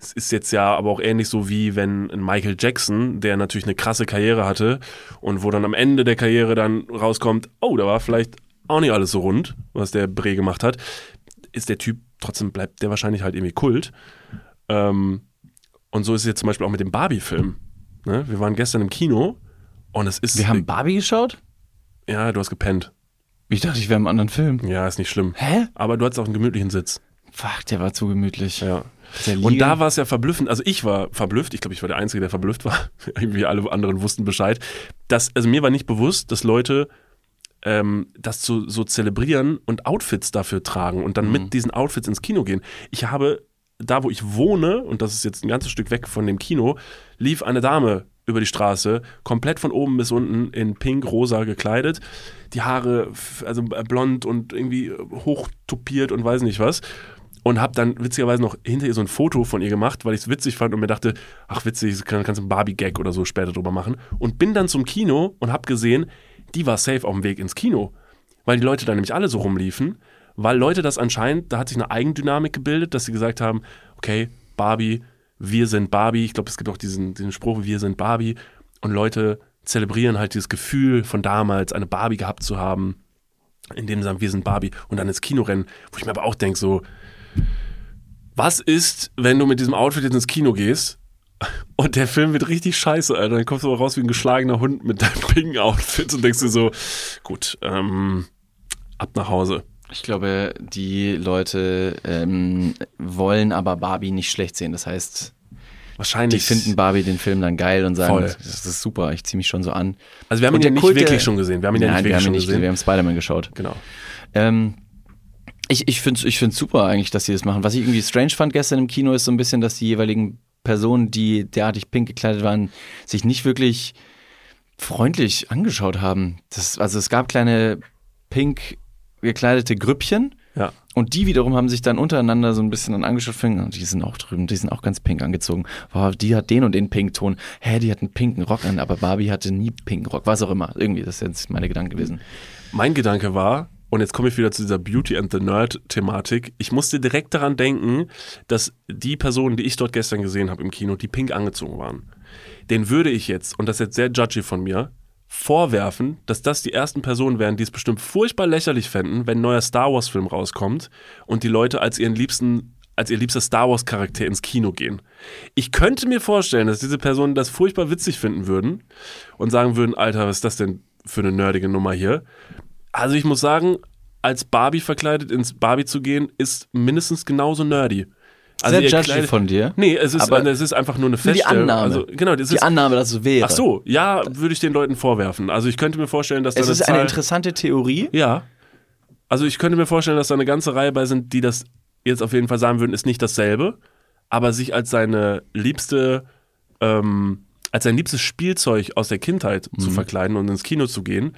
Es ist jetzt ja aber auch ähnlich so wie wenn Michael Jackson, der natürlich eine krasse Karriere hatte und wo dann am Ende der Karriere dann rauskommt, oh, da war vielleicht auch nicht alles so rund, was der Bre gemacht hat, ist der Typ, trotzdem bleibt der wahrscheinlich halt irgendwie Kult. Ähm, und so ist es jetzt zum Beispiel auch mit dem Barbie-Film. Ne? Wir waren gestern im Kino und es ist. Wir haben Barbie geschaut? Ja, du hast gepennt. Ich dachte, ich wäre im anderen Film. Ja, ist nicht schlimm. Hä? Aber du hattest auch einen gemütlichen Sitz. Fuck, der war zu gemütlich. Ja. Und da war es ja verblüffend, also ich war verblüfft, ich glaube, ich war der Einzige, der verblüfft war. Irgendwie alle anderen wussten Bescheid. Dass, also mir war nicht bewusst, dass Leute ähm, das so, so zelebrieren und Outfits dafür tragen und dann mit diesen Outfits ins Kino gehen. Ich habe, da wo ich wohne, und das ist jetzt ein ganzes Stück weg von dem Kino, lief eine Dame über die Straße, komplett von oben bis unten in pink-rosa gekleidet, die Haare also blond und irgendwie hochtopiert und weiß nicht was. Und habe dann witzigerweise noch hinter ihr so ein Foto von ihr gemacht, weil ich es witzig fand und mir dachte, ach witzig, kann- kannst du einen Barbie-Gag oder so später drüber machen. Und bin dann zum Kino und habe gesehen, die war safe auf dem Weg ins Kino. Weil die Leute da nämlich alle so rumliefen, weil Leute das anscheinend, da hat sich eine Eigendynamik gebildet, dass sie gesagt haben, okay, Barbie, wir sind Barbie. Ich glaube, es gibt auch diesen, diesen Spruch, wir sind Barbie. Und Leute zelebrieren halt dieses Gefühl von damals, eine Barbie gehabt zu haben, indem sie sagen, wir sind Barbie und dann ins Kino rennen, wo ich mir aber auch denke, so, was ist, wenn du mit diesem Outfit jetzt ins Kino gehst und der Film wird richtig scheiße, Alter. Dann kommst du aber raus wie ein geschlagener Hund mit deinem pinken Outfit und denkst dir so, gut, ähm, ab nach Hause. Ich glaube, die Leute ähm, wollen aber Barbie nicht schlecht sehen. Das heißt, die Wahrscheinlich. finden Barbie den Film dann geil und sagen, Voll. das ist super, ich ziehe mich schon so an. also wir haben Und ihn ja nicht Kult der- wirklich schon gesehen. Wir haben ihn ja nicht wir wirklich schon nicht gesehen, wir haben Spider-Man geschaut. Genau. Ähm, ich ich finde es ich find's super eigentlich, dass sie das machen. Was ich irgendwie strange fand gestern im Kino, ist so ein bisschen, dass die jeweiligen Personen, die derartig pink gekleidet waren, sich nicht wirklich freundlich angeschaut haben. Das, also es gab kleine pink gekleidete Grüppchen Ja. und die wiederum haben sich dann untereinander so ein bisschen dann angeschaut, finden, die sind auch drüben, die sind auch ganz pink angezogen. Wow, die hat den und den Pinkton. Hä, die hat einen pinken Rock an, aber Barbie hatte nie pinken Rock. Was auch immer. Irgendwie, das ist jetzt meine Gedanken gewesen. Mein Gedanke war, und jetzt komme ich wieder zu dieser Beauty and the Nerd-Thematik, ich musste direkt daran denken, dass die Personen, die ich dort gestern gesehen habe im Kino, die pink angezogen waren, den würde ich jetzt, und das ist jetzt sehr judgy von mir, vorwerfen, dass das die ersten Personen wären, die es bestimmt furchtbar lächerlich fänden, wenn ein neuer Star Wars-Film rauskommt und die Leute als ihren liebsten als ihr liebster Star Wars Charakter ins Kino gehen. Ich könnte mir vorstellen, dass diese Personen das furchtbar witzig finden würden und sagen würden, Alter, was ist das denn für eine nerdige Nummer hier? Also ich muss sagen, als Barbie verkleidet ins Barbie zu gehen, ist mindestens genauso nerdy. Also Sehr judgy kleidet- von dir. Nee, es ist, es ist einfach nur eine Nur die Feststellung. Annahme. Also, genau, das Die ist, Annahme, dass es wäre. ach so, ja, würde ich den Leuten vorwerfen. Also ich könnte mir vorstellen, dass da Es ist eine Zahl- interessante Theorie. ja. Also ich könnte mir vorstellen, dass da eine ganze Reihe bei sind, die das jetzt auf jeden Fall sagen würden, ist nicht dasselbe, aber sich als seine liebste, ähm, als sein liebstes Spielzeug aus der Kindheit Mhm. zu verkleiden und ins Kino zu gehen,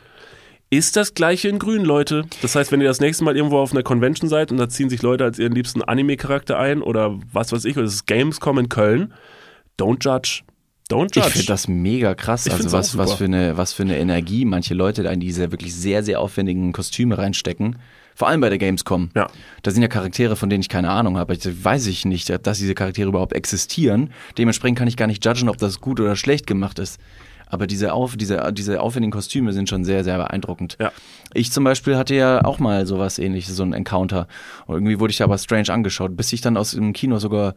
ist das gleiche in grün, Leute. Das heißt, wenn ihr das nächste Mal irgendwo auf einer Convention seid und da ziehen sich Leute als ihren liebsten Anime-Charakter ein oder was weiß ich, oder es ist Gamescom in Köln, don't judge. Don't Ich judge. finde das mega krass. Ich also was, was, für eine, was für eine Energie manche Leute da in diese wirklich sehr, sehr aufwendigen Kostüme reinstecken. Vor allem bei der Gamescom. Ja. Da sind ja Charaktere, von denen ich keine Ahnung habe. Ich weiß ich nicht, dass diese Charaktere überhaupt existieren. Dementsprechend kann ich gar nicht judgen, ob das gut oder schlecht gemacht ist. Aber diese, auf, diese, diese aufwendigen Kostüme sind schon sehr, sehr beeindruckend. Ja. Ich zum Beispiel hatte ja auch mal sowas ähnliches, so ein Encounter. Und irgendwie wurde ich aber strange angeschaut, bis ich dann aus dem Kino sogar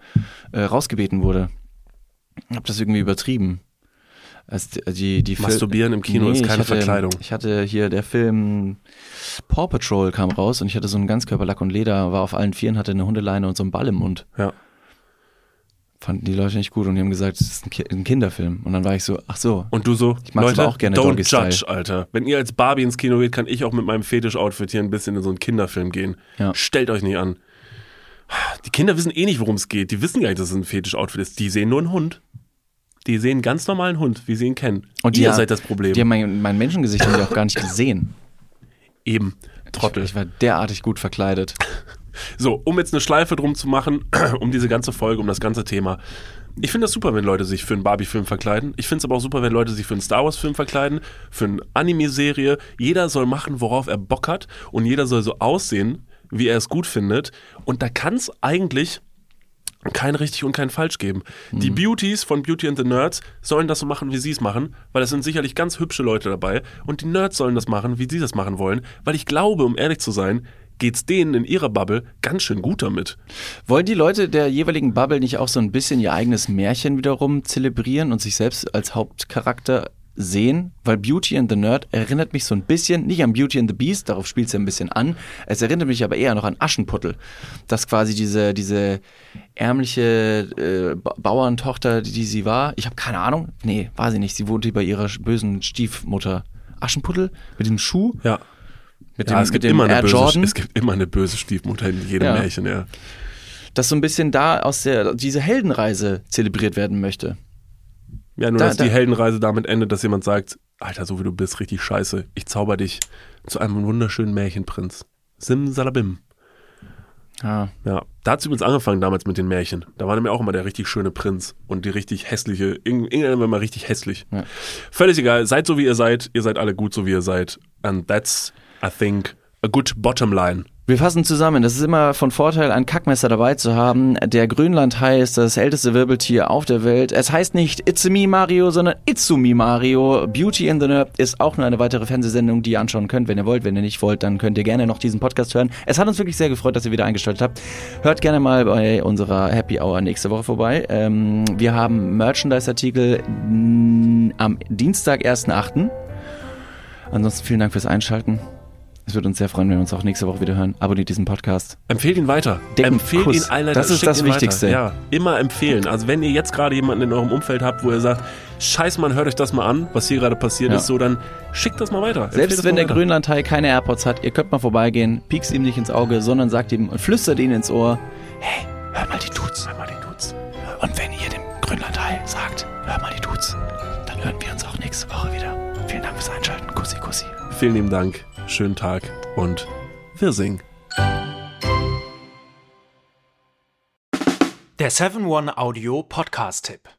äh, rausgebeten wurde. Hab das irgendwie übertrieben. Als die, die, Fil- Masturbieren im Kino ist ich keine hatte, Verkleidung. Ich hatte hier der Film Paw Patrol kam raus und ich hatte so einen Ganzkörperlack und Leder, war auf allen Vieren, hatte eine Hundeleine und so einen Ball im Mund. ja. Fanden die Leute nicht gut und die haben gesagt, es ist ein, Ki ein Kinderfilm. Und dann war ich so, ach so. Und du so, Ich Leute, auch gerne don't Doggy Style. judge, Alter. Wenn ihr als Barbie ins Kino geht, kann ich auch mit meinem Fetisch-Outfit hier ein bisschen in so einen Kinderfilm gehen. Ja. Stellt euch nicht an. Die Kinder wissen eh nicht, worum es geht. Die wissen gar nicht, dass es ein Fetisch-Outfit ist. Die sehen nur einen Hund. Die sehen einen ganz normalen Hund, wie sie ihn kennen. Und ihr die- seid das Problem. Die haben mein, mein Menschengesicht haben die auch gar nicht gesehen. Eben. Trottel. Ich war derartig gut verkleidet. So, um jetzt eine Schleife drum zu machen, um diese ganze Folge, um das ganze Thema. Ich finde das super, wenn Leute sich für einen Barbie-Film verkleiden. Ich finde es aber auch super, wenn Leute sich für einen Star Wars-Film verkleiden, für eine Anime-Serie. Jeder soll machen, worauf er Bock hat und jeder soll so aussehen, wie er es gut findet. Und da kann es eigentlich kein richtig und kein falsch geben. Die Beauties von Beauty and the Nerds sollen das so machen, wie sie es machen, weil es sind sicherlich ganz hübsche Leute dabei. Und die Nerds sollen das machen, wie sie das machen wollen, weil ich glaube, um ehrlich zu sein, geht's denen in ihrer Bubble ganz schön gut damit. Wollen die Leute der jeweiligen Bubble nicht auch so ein bisschen ihr eigenes Märchen wiederum zelebrieren und sich selbst als Hauptcharakter sehen? Weil Beauty and the Nerd erinnert mich so ein bisschen, nicht an Beauty and the Beast, darauf spielt es ja ein bisschen an, es erinnert mich aber eher noch an Aschenputtel. Dass quasi diese, diese ärmliche äh, Ba- Bauerntochter, die sie war, ich habe keine Ahnung, nee, war sie nicht, sie wohnte bei ihrer bösen Stiefmutter. Aschenputtel mit dem Schuh, Ja. Mit Ja, dem, es gibt, immer eine Air böse, Jordan. es gibt immer eine böse Stiefmutter in jedem Ja. Märchen, ja. dass so ein bisschen da aus der diese Heldenreise zelebriert werden möchte. Ja, nur Da- dass die da- Heldenreise damit endet, dass jemand sagt, Alter, so wie du bist, richtig scheiße. Ich zauber dich zu einem wunderschönen Märchenprinz. Simsalabim. Ja. Ja, da hat es übrigens angefangen damals mit den Märchen. Da war nämlich auch immer der richtig schöne Prinz und die richtig hässliche, irgend- irgendeiner war mal richtig hässlich. Ja. Völlig egal, seid so wie ihr seid, ihr seid alle gut so wie ihr seid. And that's, I think, a good bottom line. Wir fassen zusammen. Das ist immer von Vorteil, ein Kackmesser dabei zu haben. Der Grönlandhai ist das älteste Wirbeltier auf der Welt. Es heißt nicht It's me Mario, sondern Itsumi Mario. Beauty in the Nerd ist auch nur eine weitere Fernsehsendung, die ihr anschauen könnt, wenn ihr wollt. Wenn ihr nicht wollt, dann könnt ihr gerne noch diesen Podcast hören. Es hat uns wirklich sehr gefreut, dass ihr wieder eingeschaltet habt. Hört gerne mal bei unserer Happy Hour nächste Woche vorbei. Ähm, wir haben Merchandise-Artikel am Dienstag, 1.8. Ansonsten vielen Dank fürs Einschalten. Es würde uns sehr freuen, wenn wir uns auch nächste Woche wieder hören. Abonniert diesen Podcast. Empfehlt ihn weiter. Dicken Empfehlt Kuss. ihn allen. Das ist das weiter. Wichtigste. Ja, immer empfehlen. Also wenn ihr jetzt gerade jemanden in eurem Umfeld habt, wo ihr sagt, scheiß Mann, hört euch das mal an, was hier gerade passiert Ja. ist, so dann schickt das mal weiter. Empfehlt Selbst wenn der. Grönlandhai keine AirPods hat, ihr könnt mal vorbeigehen, piekst ihm nicht ins Auge, sondern sagt ihm und flüstert ihn ins Ohr, hey, hör mal die Tuts. Hör mal den Dudes. Und wenn ihr dem Grönlandhai sagt, hör mal die Tuts, dann hören wir uns auch nächste Woche wieder. Vielen Dank fürs Einschalten. Kussi, kussi. Vielen lieben Dank. Schönen Tag und wir singen. Der 7-One-Audio-Podcast-Tipp.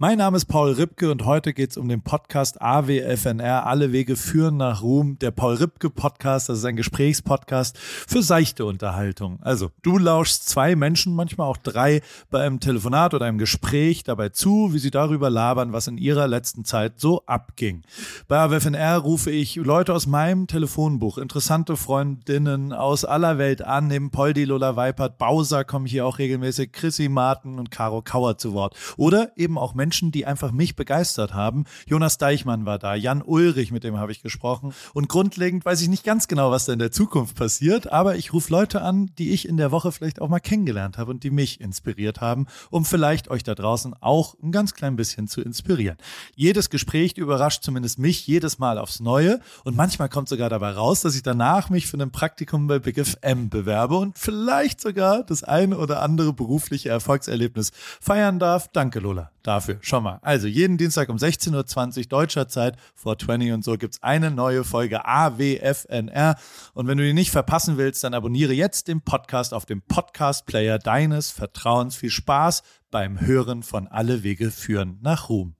Mein Name ist Paul Ripke und heute geht es um den Podcast AWFNR. Alle Wege führen nach Ruhm. Der Paul Ripke Podcast, das ist ein Gesprächspodcast für seichte Unterhaltung. Also, du lauschst zwei Menschen, manchmal auch drei, bei einem Telefonat oder einem Gespräch dabei zu, wie sie darüber labern, was in ihrer letzten Zeit so abging. Bei AWFNR rufe ich Leute aus meinem Telefonbuch, interessante Freundinnen aus aller Welt an. Neben Poldi, Lola Weipert, Bowser kommen hier auch regelmäßig Chrissy Martin und Caro Kauer zu Wort. Oder eben auch Menschen, die einfach mich begeistert haben. Jonas Deichmann war da, Jan Ulrich, mit dem habe ich gesprochen. Und grundlegend weiß ich nicht ganz genau, was da in der Zukunft passiert, aber ich rufe Leute an, die ich in der Woche vielleicht auch mal kennengelernt habe und die mich inspiriert haben, um vielleicht euch da draußen auch ein ganz klein bisschen zu inspirieren. Jedes Gespräch überrascht zumindest mich jedes Mal aufs Neue und manchmal kommt sogar dabei raus, dass ich danach mich für ein Praktikum bei Big FM bewerbe und vielleicht sogar das eine oder andere berufliche Erfolgserlebnis feiern darf. Danke, Lola, dafür. Schon mal. Also jeden Dienstag um 16.20 Uhr deutscher Zeit, 420 und so, gibt's eine neue Folge AWFNR. Und wenn du die nicht verpassen willst, dann abonniere jetzt den Podcast auf dem Podcast-Player deines Vertrauens. Viel Spaß beim Hören von Alle Wege führen nach Ruhm.